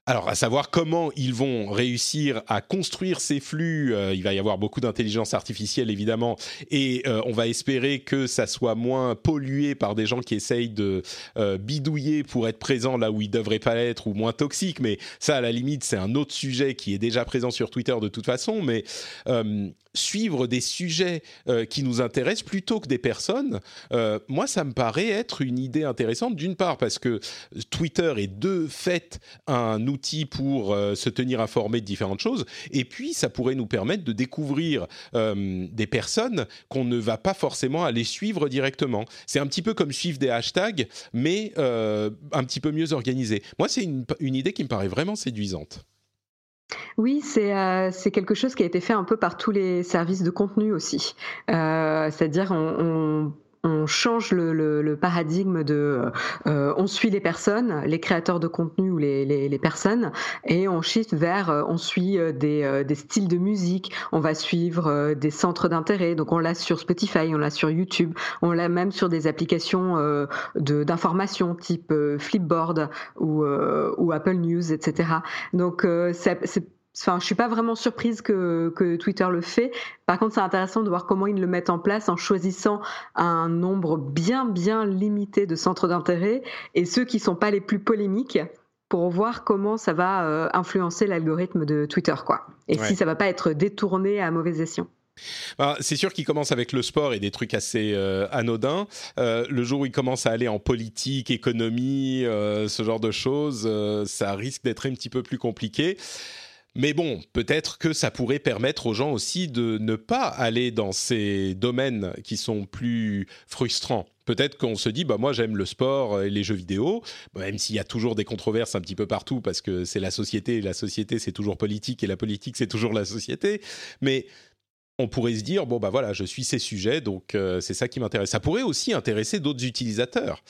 Alors, à savoir comment ils vont réussir à construire ces flux, euh, il va y avoir beaucoup d'intelligence artificielle évidemment, et euh, on va espérer que ça soit moins pollué par des gens qui essayent de euh, bidouiller pour être présents là où ils devraient pas être ou moins toxiques. Mais ça, à la limite, c'est un autre sujet qui est déjà présent sur Twitter de toute façon. Mais suivre des sujets qui nous intéressent plutôt que des personnes, moi, ça me paraît être une idée intéressante. D'une part parce que Twitter est de fait un outil pour euh, se tenir informé de différentes choses. Et puis, ça pourrait nous permettre de découvrir euh, des personnes qu'on ne va pas forcément aller suivre directement. C'est un petit peu comme suivre des hashtags, mais euh, un petit peu mieux organisé. Moi, c'est une, idée qui me paraît vraiment séduisante. Oui, c'est quelque chose qui a été fait un peu par tous les services de contenu aussi. C'est-à-dire, on change le, paradigme de euh, on suit les personnes, les créateurs de contenu ou les, personnes, et on shift vers euh, on suit euh, des, des, styles de musique, on va suivre des centres d'intérêt. Donc on l'a sur Spotify, on l'a sur YouTube, on l'a même sur des applications d'information type Flipboard ou, ou Apple News, etc. Donc c'est Enfin, je suis pas vraiment surprise que, que, Twitter le fait. Par contre, c'est intéressant de voir comment ils le mettent en place en choisissant un nombre bien, bien limité de centres d'intérêt et ceux qui sont pas les plus polémiques pour voir comment ça va euh, influencer l'algorithme de Twitter, quoi. Et si ça va pas être détourné à mauvais escient. Bah, c'est sûr qu'il commence avec le sport et des trucs assez euh, anodins. Euh, le jour où il commence à aller en politique, économie, ce genre de choses, ça risque d'être un petit peu plus compliqué. Mais bon, peut-être que ça pourrait permettre aux gens aussi de ne pas aller dans ces domaines qui sont plus frustrants. Peut-être qu'on se dit, bah moi j'aime le sport et les jeux vidéo, même s'il y a toujours des controverses un petit peu partout parce que c'est la société et la société c'est toujours politique et la politique c'est toujours la société. Mais on pourrait se dire, bon bah voilà, je suis ces sujets donc euh, c'est ça qui m'intéresse. Ça pourrait aussi intéresser d'autres utilisateurs.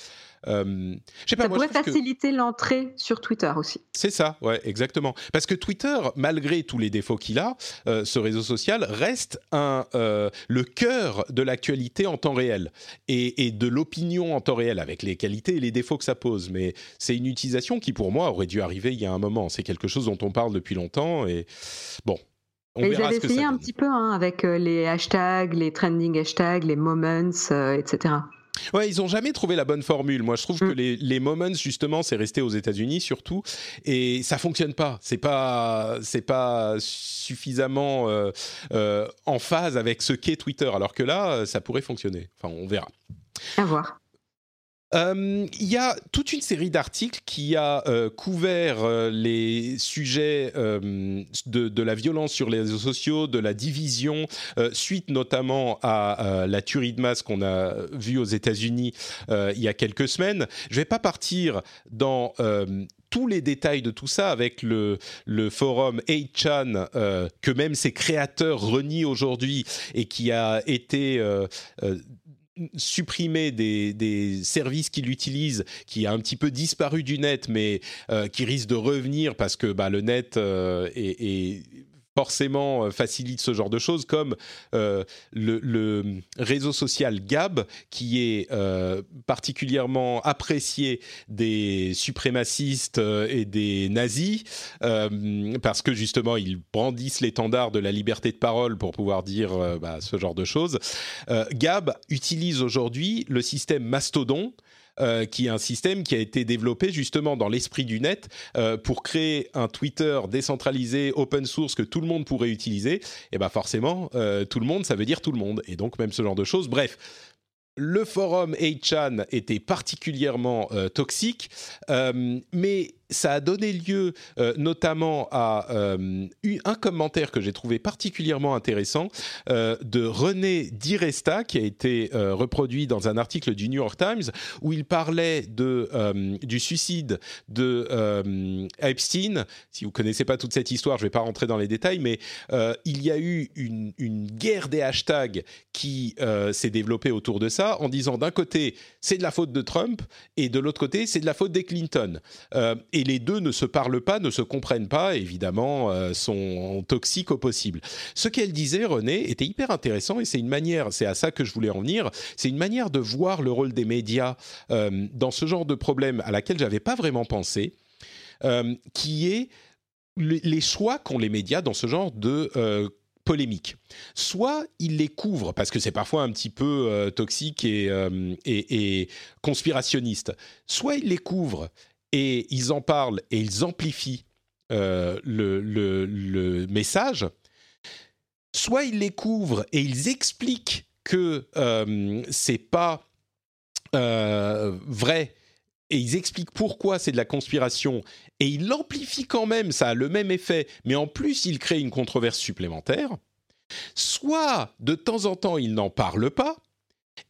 Euh, ça pourrait faciliter l'entrée sur Twitter aussi. C'est ça, ouais, exactement. Parce que Twitter, malgré tous les défauts qu'il a, euh, ce réseau social reste un, euh, le cœur de l'actualité en temps réel et, de l'opinion en temps réel, avec les qualités et les défauts que ça pose. Mais c'est une utilisation qui, pour moi, aurait dû arriver il y a un moment. C'est quelque chose dont on parle depuis longtemps et bon. On ils avaient essayé un petit peu hein, avec les hashtags, les trending hashtags, les moments, etc. Ouais, ils ont jamais trouvé la bonne formule. Moi, je trouve que mm. les, les, moments, justement, c'est resté aux États-Unis surtout, et ça fonctionne pas. C'est pas, c'est pas suffisamment euh, euh, en phase avec ce qu'est Twitter. Alors que là, ça pourrait fonctionner. Enfin, on verra. À voir. Euh, il y a toute une série d'articles qui a euh, couvert euh, les sujets de, la violence sur les réseaux sociaux, de la division, suite notamment à la tuerie de masse qu'on a vue aux États-Unis il y a quelques semaines. Je ne vais pas partir dans tous les détails de tout ça avec le, le forum 8chan que même ses créateurs renient aujourd'hui et qui a été supprimer des, services qu'il utilise, qui a un petit peu disparu du net, mais euh, qui risque de revenir parce que bah, le net euh, est, forcément euh, facilite ce genre de choses, comme euh, le, réseau social Gab, qui est euh, particulièrement apprécié des suprémacistes et des nazis, parce que justement ils brandissent l'étendard de la liberté de parole pour pouvoir dire bah, ce genre de choses. Gab utilise aujourd'hui le système Mastodon, euh, qui est un système qui a été développé justement dans l'esprit du net euh, pour créer un Twitter décentralisé, open source que tout le monde pourrait utiliser. Et bien forcément, euh, tout le monde, ça veut dire tout le monde. Et donc même ce genre de choses. Bref. Le forum 8chan était particulièrement toxique, mais ça a donné lieu euh, notamment à euh, un commentaire que j'ai trouvé particulièrement intéressant euh, de René Diresta, qui a été reproduit dans un article du New York Times, où il parlait de, du suicide de Epstein. Si vous connaissez pas toute cette histoire, je vais pas rentrer dans les détails, mais il y a eu une, guerre des hashtags qui s'est développée autour de ça, en disant d'un côté, c'est de la faute de Trump, et de l'autre côté, c'est de la faute des Clinton. Et les deux ne se parlent pas, ne se comprennent pas, évidemment, euh, sont toxiques au possible. Ce qu'elle disait, René, était hyper intéressant et c'est une manière, c'est à ça que je voulais en venir, c'est une manière de voir le rôle des médias euh, dans ce genre de problème à laquelle j'avais pas vraiment pensé. qui est les choix qu'ont les médias dans ce genre de polémique. Soit ils les couvrent, parce que c'est parfois un petit peu toxique et, conspirationniste, soit ils les couvrent et ils en parlent et ils amplifient le, le, message, soit ils les couvrent et ils expliquent que euh, c'est pas euh, vrai et ils expliquent pourquoi c'est de la conspiration et ils l'amplifient quand même, ça a le même effet, mais en plus ils créent une controverse supplémentaire. Soit de temps en temps ils n'en parlent pas,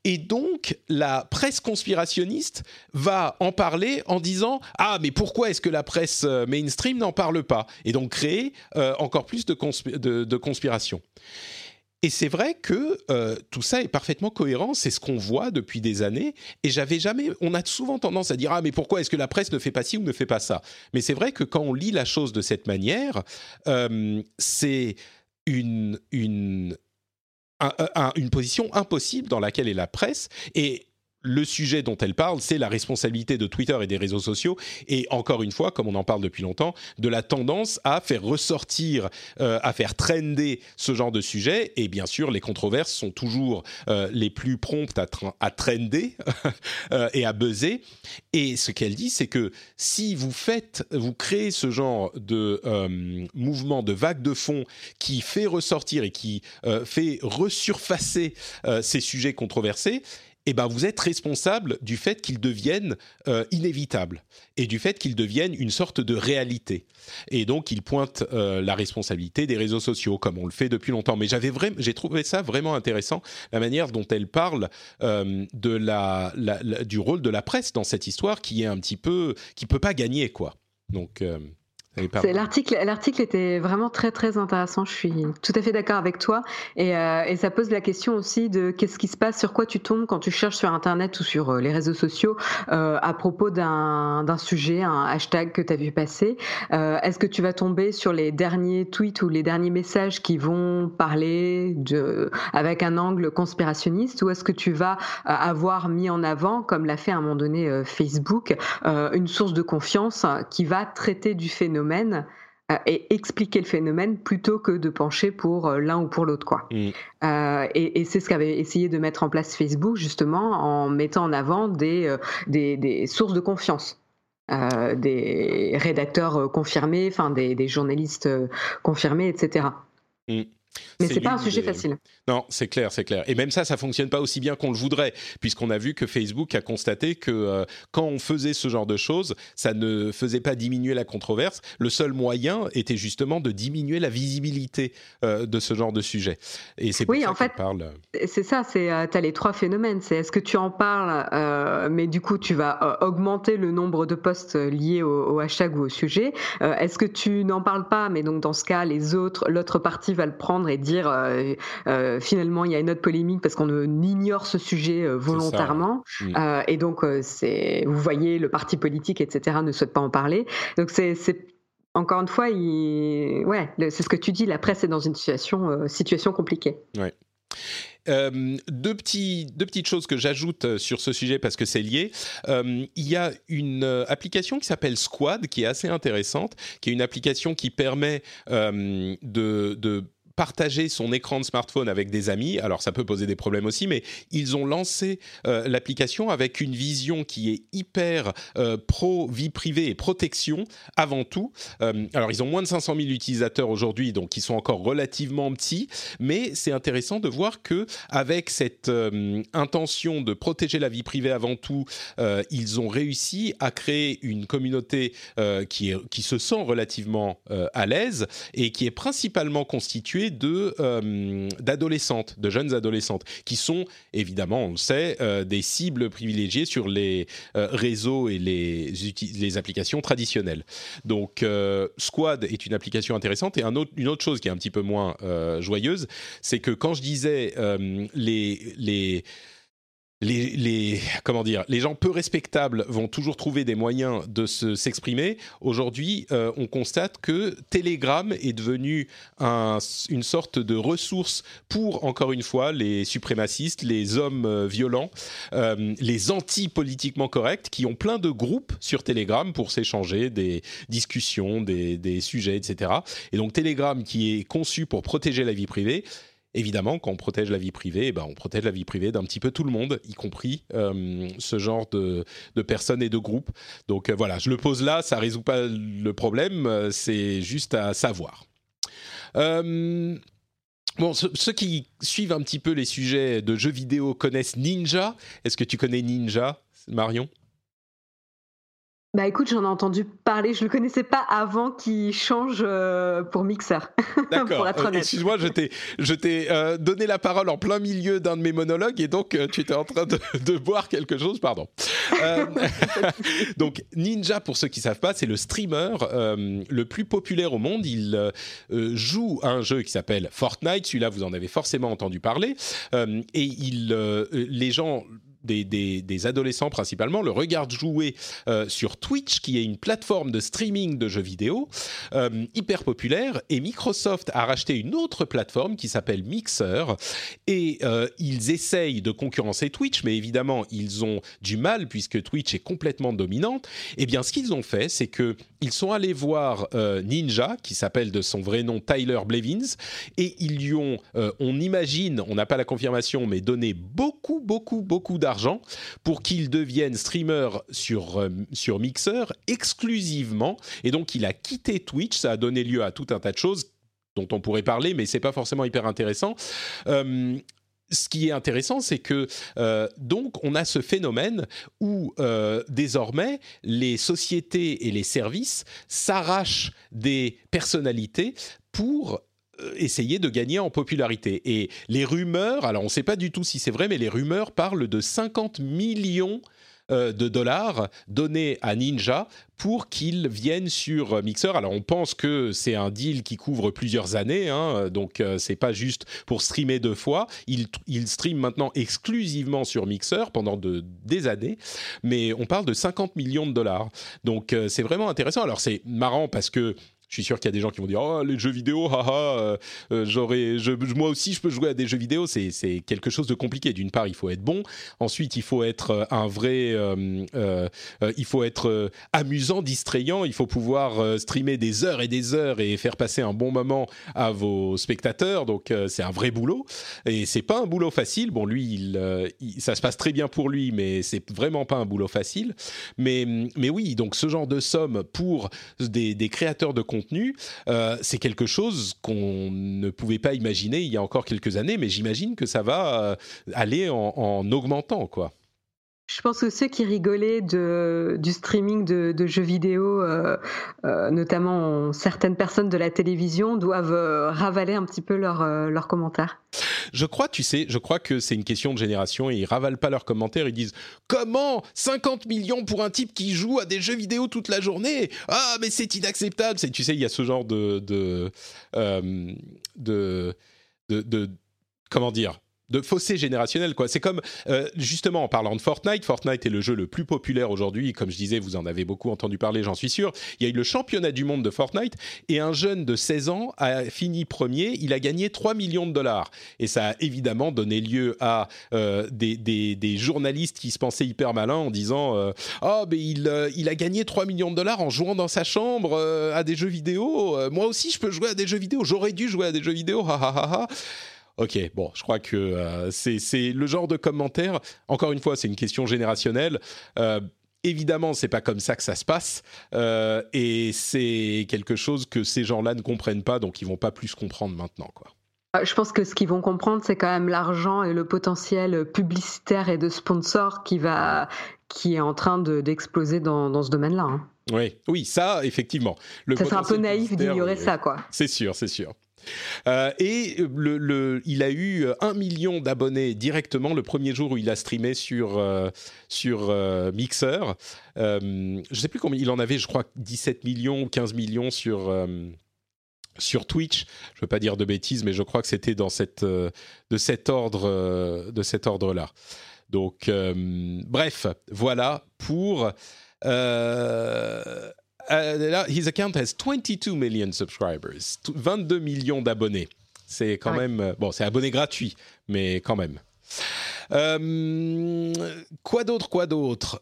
et donc, la presse conspirationniste va en parler en disant Ah, mais pourquoi est-ce que la presse euh, mainstream n'en parle pas? Et donc créer euh, encore plus de, conspiration. Et c'est vrai que euh, tout ça est parfaitement cohérent, c'est ce qu'on voit depuis des années. Et j'avais jamais, on a souvent tendance à dire ah mais pourquoi est-ce que la presse ne fait pas ci ou ne fait pas ça? Mais c'est vrai que quand on lit la chose de cette manière, c'est une, une une position impossible dans laquelle est la presse. Et le sujet dont elle parle, c'est la responsabilité de Twitter et des réseaux sociaux, et encore une fois, comme on en parle depuis longtemps, de la tendance à faire ressortir, euh, à faire trender ce genre de sujet. Et bien sûr, les controverses sont toujours euh, les plus promptes à, à trender euh, et à buzzer. Et ce qu'elle dit, c'est que si vous faites, vous créez ce genre de mouvement, de vague de fond qui fait ressortir et qui fait resurfacer ces sujets controversés, eh ben vous êtes responsable du fait qu'ils deviennent euh, inévitables et du fait qu'ils deviennent une sorte de réalité. Et donc il pointe euh, la responsabilité des réseaux sociaux comme on le fait depuis longtemps. Mais j'avais vraiment, j'ai trouvé ça vraiment intéressant la manière dont elle parle euh, de la, du rôle de la presse dans cette histoire qui est un petit peu qui peut pas gagner quoi. Donc L'article, l'article était vraiment très très intéressant. Je suis tout à fait d'accord avec toi et, euh, et, ça pose la question aussi de qu'est-ce qui se passe, sur quoi tu tombes quand tu cherches sur Internet ou sur euh, les réseaux sociaux euh, à propos d'un, d'un sujet, un hashtag que tu as vu passer. Euh, est-ce que tu vas tomber sur les derniers tweets ou les derniers messages qui vont parler de avec un angle conspirationniste? Ou est-ce que tu vas avoir mis en avant, comme l'a fait à un moment donné Facebook, une source de confiance qui va traiter du phénomène phénomène euh, et expliquer le phénomène plutôt que de pencher pour euh, l'un ou pour l'autre quoi. Mm. Euh, et, c'est ce qu'avait essayé de mettre en place Facebook justement en mettant en avant des, des, sources de confiance. des rédacteurs confirmés, enfin des, journalistes confirmés, etc. Mais c'est pas un sujet facile. Non, c'est clair, c'est clair. Et même ça, ça fonctionne pas aussi bien qu'on le voudrait, puisqu'on a vu que Facebook a constaté que euh, quand on faisait ce genre de choses, ça ne faisait pas diminuer la controverse. Le seul moyen était justement de diminuer la visibilité euh, de ce genre de sujet. Et c'est pour oui, ça en fait, parle. C'est ça. C'est euh, tu as les trois phénomènes. C'est est-ce que tu en parles, mais du coup tu vas augmenter le nombre de posts liés au, au hashtag ou au sujet. est-ce que tu n'en parles pas, mais donc dans ce cas, les autres, l'autre partie va le prendre et dire euh, euh, finalement il y a une autre polémique parce qu'on ignore ce sujet euh, volontairement. Mm. et donc, c'est, vous voyez, le parti politique, etc., ne souhaite pas en parler. Donc, c'est, encore une fois, il... ouais, c'est ce que tu dis, la presse est dans une situation, situation compliquée. Ouais. deux, petits, deux petites choses que j'ajoute sur ce sujet parce que c'est lié. il y a une application qui s'appelle Squad qui est assez intéressante, qui est une application qui permet de, de partager son écran de smartphone avec des amis. Alors ça peut poser des problèmes aussi, mais ils ont lancé euh, l'application avec une vision qui est hyper euh, pro vie privée et protection avant tout. Euh, alors ils ont moins de 500 000 utilisateurs aujourd'hui, donc ils sont encore relativement petits, mais c'est intéressant de voir que avec cette intention de protéger la vie privée avant tout, ils ont réussi à créer une communauté qui, est, qui se sent relativement à l'aise et qui est principalement constituée de euh, d'adolescentes, de jeunes adolescentes, qui sont évidemment, on le sait, euh, des cibles privilégiées sur les euh, réseaux et les, les applications traditionnelles. Donc, Squad est une application intéressante. Et une autre chose qui est un petit peu moins joyeuse, c'est que quand je disais les, les les, comment dire, les gens peu respectables vont toujours trouver des moyens de se, s'exprimer. Aujourd'hui, euh, on constate que Telegram est devenu une sorte de ressource pour, encore une fois, les suprémacistes, les hommes euh, violents, euh, les anti-politiquement corrects, qui ont plein de groupes sur Telegram pour s'échanger des discussions, des, des sujets, etc. Et donc Telegram, qui est conçu pour protéger la vie privée, évidemment, quand on protège la vie privée, eh ben, on protège la vie privée d'un petit peu tout le monde, y compris euh, ce genre de, personnes et de groupes. Donc euh, voilà, je le pose là, ça résout pas le problème, euh, c'est juste à savoir. Bon, ceux qui suivent un petit peu les sujets de jeux vidéo connaissent Ninja. Est-ce que tu connais Ninja, Marion? Bah écoute, j'en ai entendu parler, je le connaissais pas avant qu'il change euh, pour Mixer. D'accord. Euh, excuse-moi, je t'ai, je t'ai euh, donné la parole en plein milieu d'un de mes monologues et donc tu étais en train de, de boire quelque chose, pardon. donc Ninja, pour ceux qui savent pas, c'est le streamer le plus populaire au monde. Il joue à un jeu qui s'appelle Fortnite. Celui-là, vous en avez forcément entendu parler. et il, les gens des, adolescents principalement le regardent jouer euh, sur Twitch, qui est une plateforme de streaming de jeux vidéo euh, hyper populaire. Et Microsoft a racheté une autre plateforme qui s'appelle Mixer. Et euh, ils essayent de concurrencer Twitch, mais évidemment, ils ont du mal puisque Twitch est complètement dominante. Et eh bien, ce qu'ils ont fait, c'est que ils sont allés voir Ninja, qui s'appelle de son vrai nom Tyler Blevins, et ils lui ont, on imagine, on n'a pas la confirmation, mais donné beaucoup, beaucoup, beaucoup d'argent pour qu'il devienne streamer sur, euh, sur Mixer exclusivement. Et donc, il a quitté Twitch. Ça a donné lieu à tout un tas de choses dont on pourrait parler, mais c'est pas forcément hyper intéressant. Euh, ce qui est intéressant, c'est que euh, donc on a ce phénomène où désormais les sociétés et les services s'arrachent des personnalités pour essayer de gagner en popularité. Et les rumeurs, alors on ne sait pas du tout si c'est vrai, mais les rumeurs parlent de 50 millions euh, de dollars donnés à Ninja pour qu'ils viennent sur Mixer. Alors on pense que c'est un deal qui couvre plusieurs années, hein, donc euh, c'est pas juste pour streamer deux fois. Il, il stream maintenant exclusivement sur Mixer pendant de, des années, mais on parle de 50 millions de dollars. Donc c'est vraiment intéressant. Alors c'est marrant parce que je suis sûr qu'il y a des gens qui vont dire oh les jeux vidéo, haha, euh, euh, moi aussi je peux jouer à des jeux vidéo. C'est, quelque chose de compliqué. D'une part, il faut être bon. Ensuite, il faut être euh, un vrai, il faut être amusant, distrayant. Il faut pouvoir streamer des heures et des heures et faire passer un bon moment à vos spectateurs. Donc c'est un vrai boulot et c'est pas un boulot facile. Bon, lui, ça se passe très bien pour lui, mais c'est vraiment pas un boulot facile. Mais, mais oui, donc ce genre de somme pour des créateurs de contenu euh, c'est quelque chose qu'on ne pouvait pas imaginer il y a encore quelques années, mais j'imagine que ça va euh, aller en, augmentant, quoi. Je pense que ceux qui rigolaient du streaming de, jeux vidéo, euh, notamment certaines personnes de la télévision, doivent ravaler un petit peu leurs commentaires. Je crois, tu sais, je crois que c'est une question de génération et ils ravalent pas leurs commentaires. Ils disent comment 50 millions pour un type qui joue à des jeux vidéo toute la journée? Ah, mais c'est inacceptable. Tu sais, il y a ce genre de de, euh, de, de comment dire? De fossé générationnel quoi. C'est comme euh, justement en parlant de Fortnite, Fortnite est le jeu le plus populaire aujourd'hui, comme je disais, vous en avez beaucoup entendu parler, j'en suis sûr. Il y a eu le championnat du monde de Fortnite et un jeune de 16 ans a fini premier, il a gagné 3 millions de dollars et ça a évidemment donné lieu à euh, des, des, journalistes qui se pensaient hyper malins en disant euh, "Oh, mais il il a gagné 3 millions de dollars en jouant dans sa chambre à des jeux vidéo. moi aussi je peux jouer à des jeux vidéo, j'aurais dû jouer à des jeux vidéo." Ha ha ha. Ok, bon, je crois que euh, c'est le genre de commentaire. Encore une fois, c'est une question générationnelle. Euh, évidemment, c'est pas comme ça que ça se passe, euh, et c'est quelque chose que ces gens-là ne comprennent pas, donc ils vont pas plus comprendre maintenant, quoi. Je pense que ce qu'ils vont comprendre, c'est quand même l'argent et le potentiel publicitaire et de sponsor qui va, qui est en train d'exploser dans, ce domaine-là. Hein. Oui, oui, ça, effectivement. Le ça serait un peu naïf d'ignorer ça, quoi. C'est sûr, c'est sûr. Euh, et il a eu un million d'abonnés directement le premier jour où il a streamé sur, euh, sur euh, Mixer. je ne sais plus combien il en avait, je crois 17 millions ou 15 millions sur, sur Twitch. Je ne veux pas dire de bêtises, mais je crois que c'était dans cette, de cet ordre, de cet ordre-là. Donc, bref, voilà pour. Là, his account has 22 million subscribers, 22 millions d'abonnés. C'est quand même bon, c'est abonné gratuit, mais quand même. quoi d'autre, quoi d'autre?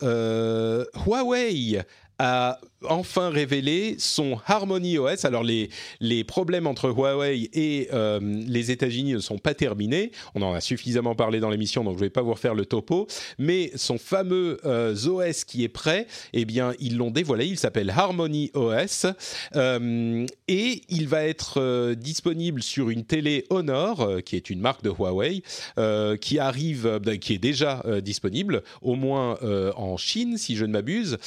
Huawei a enfin révélé son Harmony OS. Alors les, les problèmes entre Huawei et euh, les États-Unis ne sont pas terminés. On en a suffisamment parlé dans l'émission, donc je ne vais pas vous refaire le topo. Mais son fameux euh, OS qui est prêt, eh bien ils l'ont dévoilé. Il s'appelle Harmony OS euh, et il va être disponible sur une télé Honor, qui est une marque de Huawei, qui arrive, qui est déjà disponible, au moins en Chine, si je ne m'abuse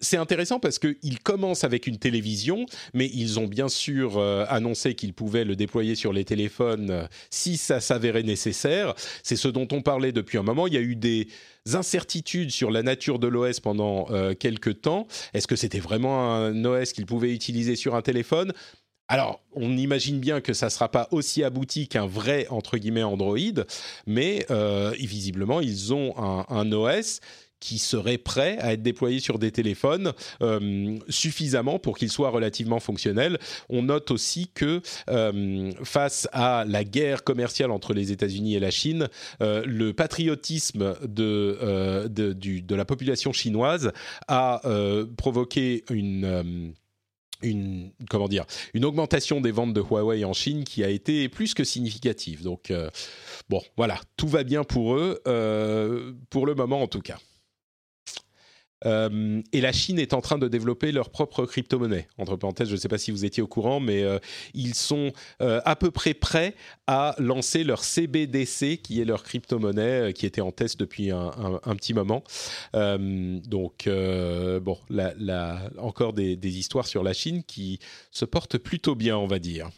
c'est intéressant parce qu'ils commencent avec une télévision, mais ils ont bien sûr euh, annoncé qu'ils pouvaient le déployer sur les téléphones euh, si ça s'avérait nécessaire. C'est ce dont on parlait depuis un moment. Il y a eu des incertitudes sur la nature de l'OS pendant euh, quelques temps. Est-ce que c'était vraiment un OS qu'ils pouvaient utiliser sur un téléphone? Alors, on imagine bien que ça ne sera pas aussi abouti qu'un vrai, entre guillemets, Android, mais visiblement, ils ont un, un OS qui serait prêt à être déployé sur des téléphones euh, suffisamment pour qu'il soit relativement fonctionnel. On note aussi que euh, face à la guerre commerciale entre les États-Unis et la Chine, euh, le patriotisme de, de, de, la population chinoise a provoqué une une comment dire une augmentation des ventes de Huawei en Chine qui a été plus que significative. Donc bon, voilà, tout va bien pour eux pour le moment en tout cas. Euh, et la Chine est en train de développer leur propre crypto-monnaie. Entre parenthèses, je ne sais pas si vous étiez au courant, mais euh, ils sont euh, à peu près prêts à lancer leur CBDC, qui est leur crypto-monnaie, qui était en test depuis un, petit moment. donc, bon, encore des histoires sur la Chine qui se portent plutôt bien, on va dire.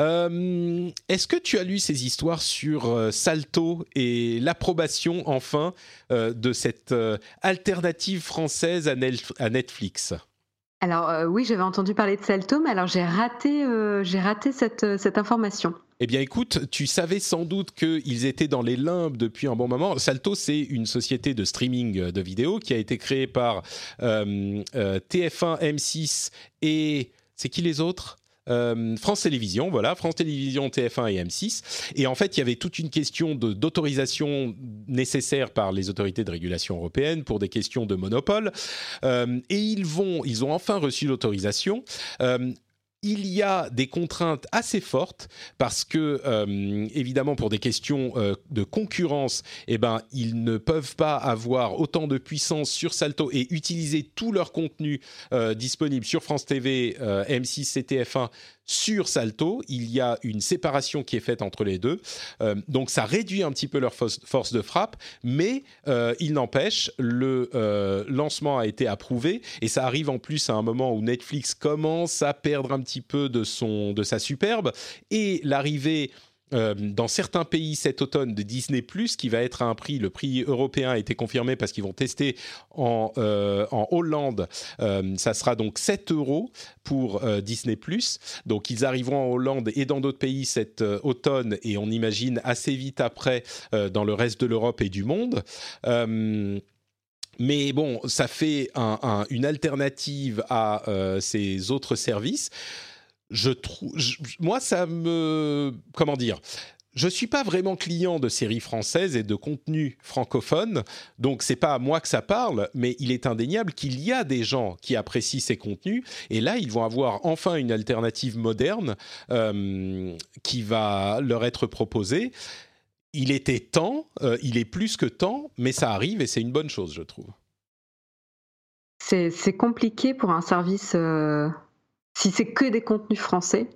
Euh, est-ce que tu as lu ces histoires sur euh, Salto et l'approbation enfin euh, de cette alternative française à, Netflix? Alors oui, j'avais entendu parler de Salto, mais alors j'ai raté, j'ai raté cette, cette information. Eh bien, écoute, tu savais sans doute qu'ils étaient dans les limbes depuis un bon moment. Salto, c'est une société de streaming de vidéos qui a été créée par TF1, M6 et c'est qui les autres? Euh, France Télévisions, voilà, France Télévisions, TF1 et M6. Et en fait, il y avait toute une question d'autorisation nécessaire par les autorités de régulation européennes pour des questions de monopole. Euh, et ils vont, ils ont enfin reçu l'autorisation. Euh, il y a des contraintes assez fortes parce que, euh, évidemment, pour des questions euh, de concurrence, eh ben, ils ne peuvent pas avoir autant de puissance sur Salto et utiliser tout leur contenu euh, disponible sur France TV, M6, CTF1 sur Salto, il y a une séparation qui est faite entre les deux. Euh, donc ça réduit un petit peu leur force de frappe, mais euh, il n'empêche, le euh, lancement a été approuvé et ça arrive en plus à un moment où Netflix commence à perdre un petit peu de, son, de sa superbe et l'arrivée euh, dans certains pays cet automne de Disney Plus qui va être à un prix, le prix européen a été confirmé parce qu'ils vont tester en, euh, Hollande, euh, ça sera donc 7 euros pour Disney Plus. Donc ils arriveront en Hollande et dans d'autres pays cet automne et on imagine assez vite après dans le reste de l'Europe et du monde. Mais bon, ça fait une alternative à ces autres services je trouve, moi, ça me, comment dire, je suis pas vraiment client de séries françaises et de contenu francophone, donc c'est pas à moi que ça parle, mais il est indéniable qu'il y a des gens qui apprécient ces contenus, et là ils vont avoir enfin une alternative moderne euh, qui va leur être proposée. Il était temps, euh, il est plus que temps, mais ça arrive et c'est une bonne chose, je trouve. C'est compliqué pour un service. Euh, si c'est que des contenus français,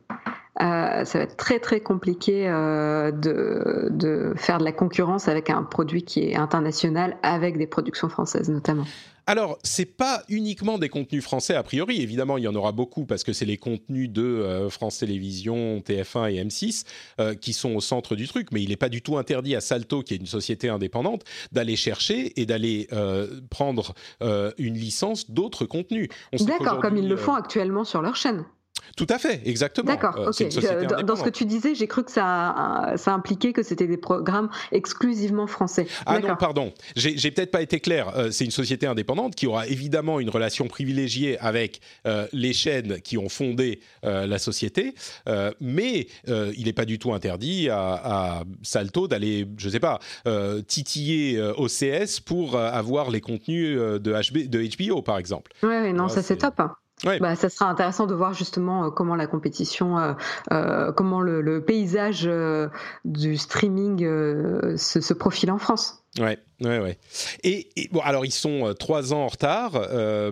euh, ça va être très très compliqué euh, de, de, faire de la concurrence avec un produit qui est international, avec des productions françaises notamment. Alors, c'est pas uniquement des contenus français a priori. Évidemment, il y en aura beaucoup parce que c'est les contenus de euh, France Télévisions, TF1 et M6 euh, qui sont au centre du truc. Mais il n'est pas du tout interdit à Salto, qui est une société indépendante, d'aller chercher et d'aller euh, prendre une licence d'autres contenus. D'accord, comme ils le font actuellement sur leur chaîne. Tout à fait, exactement. D'accord, ok. Dans, ce que tu disais, j'ai cru que ça, ça impliquait que c'était des programmes exclusivement français. Ah non, pardon. J'ai peut-être pas été clair. c'est une société indépendante qui aura évidemment une relation privilégiée avec les chaînes qui ont fondé la société, mais il n'est pas du tout interdit à, Salto d'aller, je sais pas, titiller OCS pour avoir les contenus de, HB, de HBO, par exemple. Oui, non, ça c'est top. Hein. Bah, ça sera intéressant de voir justement euh, comment la compétition, euh, euh, comment le, paysage du streaming se, profile en France. Ouais, ouais, ouais. Et, bon, alors ils sont trois ans en retard,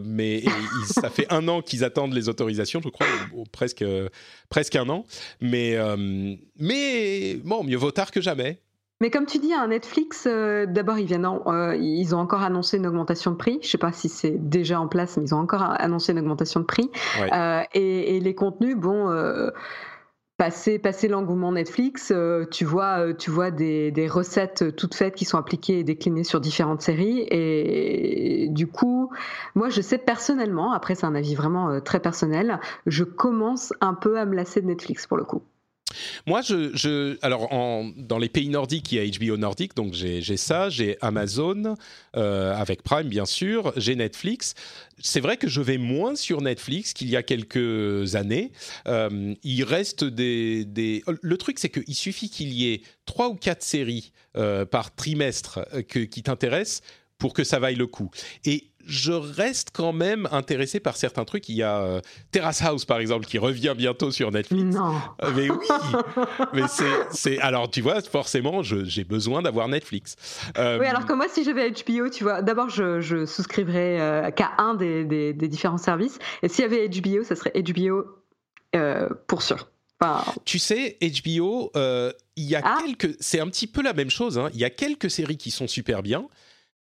mais ça fait un an qu'ils attendent les autorisations, je crois, presque, presque un an. Mais, mais bon, mieux vaut tard que jamais. Mais comme tu dis, un Netflix, euh, d'abord, ils viennent, euh, ils ont encore annoncé une augmentation de prix. Je sais pas si c'est déjà en place, mais ils ont encore annoncé une augmentation de prix. Euh, et, les contenus, bon, passer, passer l'engouement Netflix, tu vois, tu vois des, des, recettes toutes faites qui sont appliquées et déclinées sur différentes séries. Et du coup, moi, je sais personnellement, après c'est un avis vraiment très personnel, je commence un peu à me lasser de Netflix pour le coup. Moi, je, alors dans les pays nordiques, il y a HBO nordique, donc j'ai ça, j'ai Amazon euh, avec Prime bien sûr, j'ai Netflix. C'est vrai que je vais moins sur Netflix qu'il y a quelques années. Euh, il reste des, des... Le truc, c'est qu'il suffit qu'il y ait trois ou quatre séries euh, par trimestre qui t'intéressent pour que ça vaille le coup. Je reste quand même intéressé par certains trucs. Il y a euh, Terrace House, par exemple, qui revient bientôt sur Netflix. Non. Euh, mais oui. mais c'est, alors tu vois, forcément, j'ai besoin d'avoir Netflix. Euh, oui, alors que moi, si j'avais HBO, tu vois, d'abord, je, souscrivrais qu'à un des, différents services. Et s'il y avait HBO, ça serait HBO pour sûr. Tu sais, HBO, il y a ah. quelques. C'est un petit peu la même chose. Hein. Il y a quelques séries qui sont super bien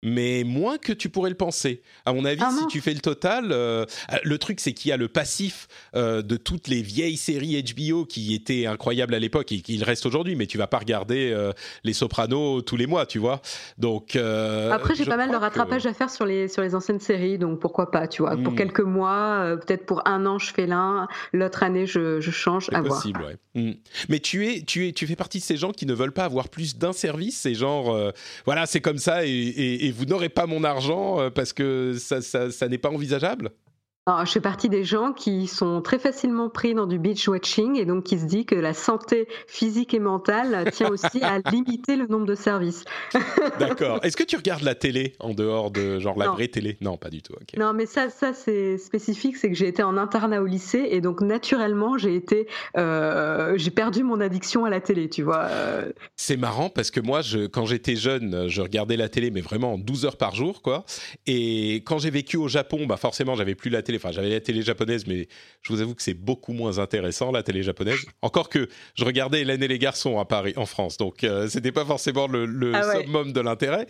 mais moins que tu pourrais le penser. À mon avis, ah si tu fais le total, euh, le truc c'est qu'il y a le passif euh, de toutes les vieilles séries HBO qui étaient incroyables à l'époque et qui restent aujourd'hui, mais tu vas pas regarder euh, les Sopranos tous les mois, tu vois. Donc après, j'ai pas mal de rattrapage à faire sur les sur les anciennes séries, donc pourquoi pas, tu vois. Pour hmm. quelques mois, peut-être pour un an, je fais l'un, l'autre année, je, je change. C'est possible, ouais. Hmm. Mais tu es tu es tu fais partie de ces gens qui ne veulent pas avoir plus d'un service, c'est genre voilà, c'est comme ça et et vous n'aurez pas mon argent euh, parce que ça n'est pas envisageable? Je fais partie des gens qui sont très facilement pris dans du beach watching et donc qui se dit que la santé physique et mentale tient aussi à limiter le nombre de services. D'accord. Est-ce que tu regardes la télé en dehors de genre la vraie télé? Non, pas du tout. Non, mais ça, ça c'est spécifique, c'est que j'ai été en internat au lycée et donc naturellement j'ai été, euh, j'ai perdu mon addiction à la télé, tu vois. C'est marrant parce que moi, je, quand j'étais jeune, je regardais la télé, mais vraiment 12 heures par jour, quoi. Et quand j'ai vécu au Japon, bah forcément, j'avais plus la télé Enfin, j'avais la télé japonaise, mais je vous avoue que c'est beaucoup moins intéressant la télé japonaise. Encore que je regardais Hélène et les garçons à Paris, en France, donc euh, c'était pas forcément le, ah summum de l'intérêt.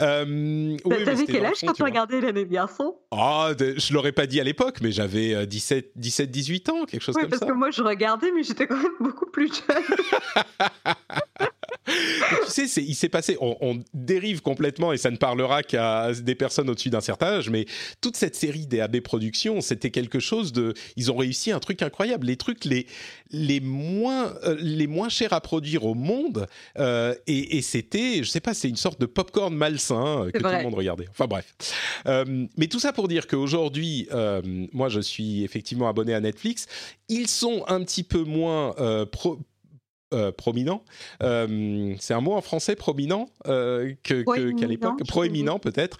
Euh, T'avais quel âge quand tu regardais Hélène et les garçons? Ah, je l'aurais pas dit à l'époque, mais j'avais 17, 17, 18 ans, quelque chose comme ça. parce que moi je regardais, mais j'étais quand même beaucoup plus jeune. tu sais, il s'est passé, on, dérive complètement et ça ne parlera qu'à des personnes au-dessus d'un certain âge, mais toute cette série des AB Productions, c'était quelque chose de. Ils ont réussi un truc incroyable. Les trucs les, les, moins, euh, les moins chers à produire au monde, euh, et, c'était, je sais pas, c'est une sorte de popcorn malsain euh, que tout le monde regardait. Enfin bref. mais tout ça pour dire qu'aujourd'hui, moi je suis effectivement abonné à Netflix. Ils sont un petit peu moins pro euh, prominent. Euh, c'est un mot en français prominent euh, que, qu'à l'époque, proéminent peut-être,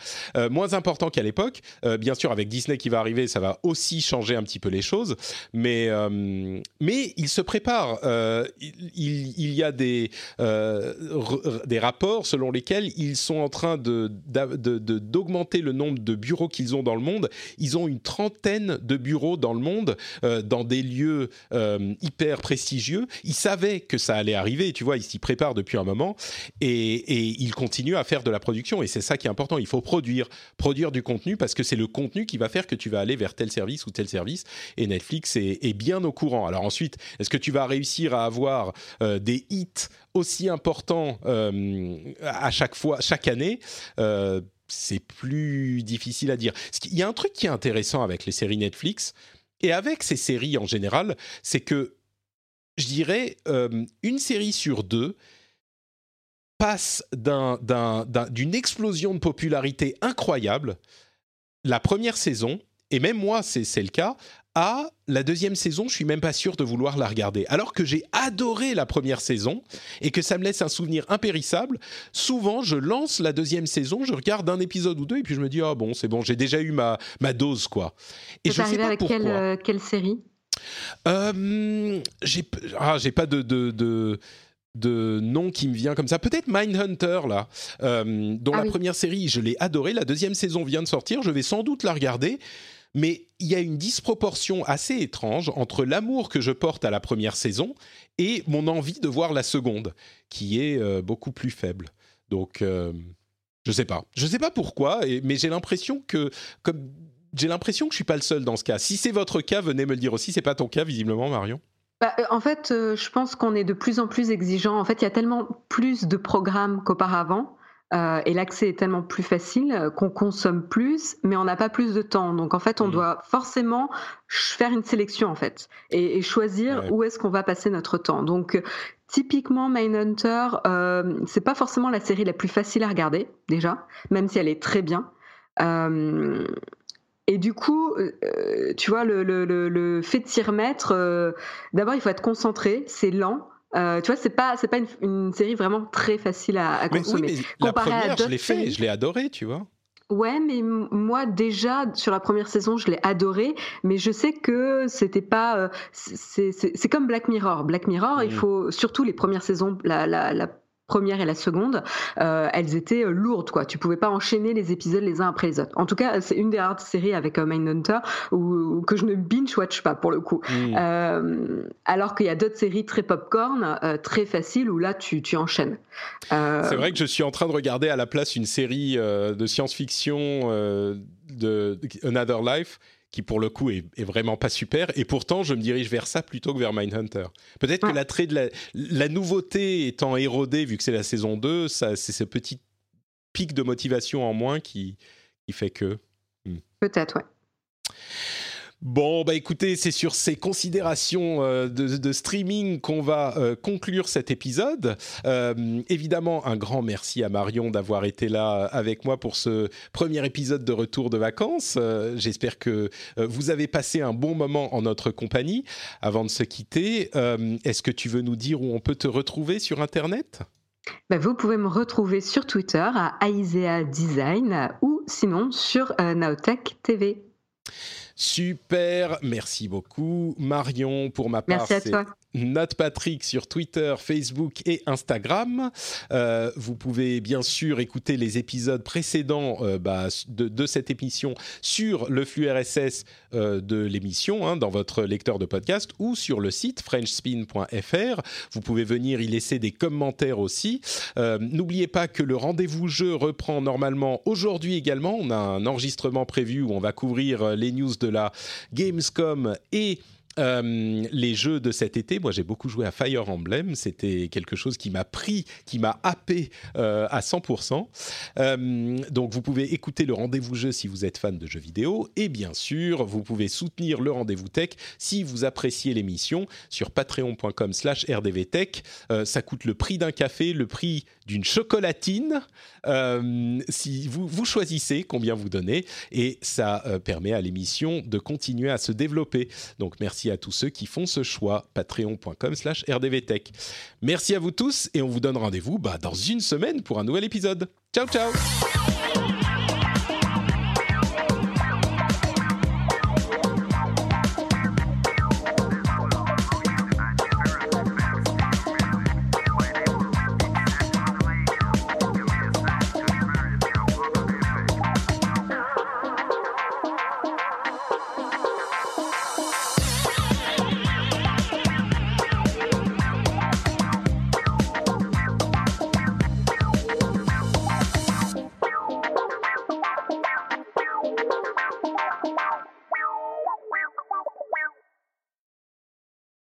moins important qu'à l'époque. bien sûr, avec Disney qui va arriver, ça va aussi changer un petit peu les choses, mais mais il se prépare. Il, il, y a des des rapports selon lesquels ils sont en train de, d'augmenter le nombre de bureaux qu'ils ont dans le monde. Ils ont une trentaine de bureaux dans le monde, dans des lieux hyper prestigieux. Ils savaient que ça allait arriver. Tu vois, il s'y prépare depuis un moment et, il continue à faire de la production. Et c'est ça qui est important. Il faut produire, produire du contenu parce que c'est le contenu qui va faire que tu vas aller vers tel service ou tel service. Et Netflix est, bien au courant. Alors ensuite, est-ce que tu vas réussir à avoir euh, des hits aussi importants euh, à chaque fois, chaque année euh, C'est plus difficile à dire. Il y a un truc qui est intéressant avec les séries Netflix et avec ces séries en général, c'est que je dirais une série sur deux passe d'une explosion de popularité incroyable la première saison, et même moi c'est le cas, à la deuxième saison, je suis même pas sûr de vouloir la regarder. Alors que j'ai adoré la première saison et que ça me laisse un souvenir impérissable, souvent je lance la deuxième saison, je regarde un épisode ou deux et puis je me dis ah bon c'est bon j'ai déjà eu ma, ma dose quoi. Et je sais pas avec pourquoi. Quelle, euh, quelle série? Euh, J'ai ah, pas de, de de nom qui me vient comme ça. Peut-être Mindhunter, là, euh, dont ah la première série, je l'ai adoré. La deuxième saison vient de sortir. Je vais sans doute la regarder. Mais il y a une disproportion assez étrange entre l'amour que je porte à la première saison et mon envie de voir la seconde, qui est euh, beaucoup plus faible. Donc, euh, je sais pas. Je sais pas pourquoi, mais j'ai l'impression que, comme j'ai l'impression que je suis pas le seul dans ce cas. Si c'est votre cas, venez me le dire aussi. C'est pas ton cas, visiblement, Marion. Bah, euh, en fait, euh, je pense qu'on est de plus en plus exigeant. En fait, il y a tellement plus de programmes qu'auparavant. Euh, et l'accès est tellement plus facile qu'on consomme plus, mais on n'a pas plus de temps. Donc en fait, on mmh. doit forcément faire une sélection en fait et, choisir où est-ce qu'on va passer notre temps. Donc typiquement, Mindhunter, euh, c'est pas forcément la série la plus facile à regarder déjà, même si elle est très bien. Euh, et du coup, euh, euh, tu vois, le, fait de s'y remettre, euh, d'abord, il faut être concentré, c'est lent. tu vois, c'est pas, c'est pas une, série vraiment très facile à, consommer. Oui, mais la première, je l'ai fait, je l'ai adoré, tu vois. Ouais, mais moi déjà sur la première saison, je l'ai adoré, mais je sais que c'était pas. c'est comme Black Mirror. Black Mirror, il mmh. faut surtout les premières saisons, la, la, la première et la seconde, euh, elles étaient euh, lourdes, quoi. Tu pouvais pas enchaîner les épisodes les uns après les autres. En tout cas, c'est une des rares séries avec euh, Mindhunter où, que je ne binge-watch pas pour le coup. Hmm. alors qu'il y a d'autres séries très popcorn, très faciles où là tu, tu enchaînes. C'est vrai que je suis en train de regarder à la place une série de science-fiction de Another Life qui pour le coup est, vraiment pas super. Et pourtant, je me dirige vers ça plutôt que vers Mindhunter. Peut-être que l'attrait de la, la, nouveauté étant érodé, vu que c'est la saison 2, c'est ce petit pic de motivation en moins qui, qui fait que. Hmm. Peut-être, ouais. Bon, bah écoutez, c'est sur ces considérations euh, de, streaming qu'on va euh, conclure cet épisode. Euh, évidemment, un grand merci à Marion d'avoir été là avec moi pour ce premier épisode de retour de vacances. J'espère que vous avez passé un bon moment en notre compagnie. Avant de se quitter, est-ce que tu veux nous dire où on peut te retrouver sur Internet? Bah, vous pouvez me retrouver sur Twitter à Aisea Design ou sinon sur Naotech TV. Super, merci beaucoup. Marion, pour ma part, c'est Note Patrick sur Twitter, Facebook et Instagram. Euh, vous pouvez bien sûr écouter les épisodes précédents euh, bah, de, cette émission sur le flux RSS euh, de l'émission, hein, dans votre lecteur de podcast, ou sur le site frenchspin.fr. Vous pouvez venir y laisser des commentaires aussi. N'oubliez pas que le rendez-vous jeu reprend normalement aujourd'hui également. On a un enregistrement prévu où on va couvrir les news de la Gamescom et euh, les jeux de cet été, moi j'ai beaucoup joué à Fire Emblem, c'était quelque chose qui m'a pris, qui m'a happé euh, à 100%. Euh, donc vous pouvez écouter le rendez-vous jeu si vous êtes fan de jeux vidéo, et bien sûr vous pouvez soutenir le rendez-vous tech si vous appréciez l'émission sur patreon.com slash rdvtech. ça coûte le prix d'un café, le prix d'une chocolatine, si vous, choisissez combien vous donnez, et ça permet à l'émission de continuer à se développer. Donc merci à tous ceux qui font ce choix. Patreon.com slash rdvtech. Merci à vous tous et on vous donne rendez-vous bah, dans une semaine pour un nouvel épisode. Ciao ciao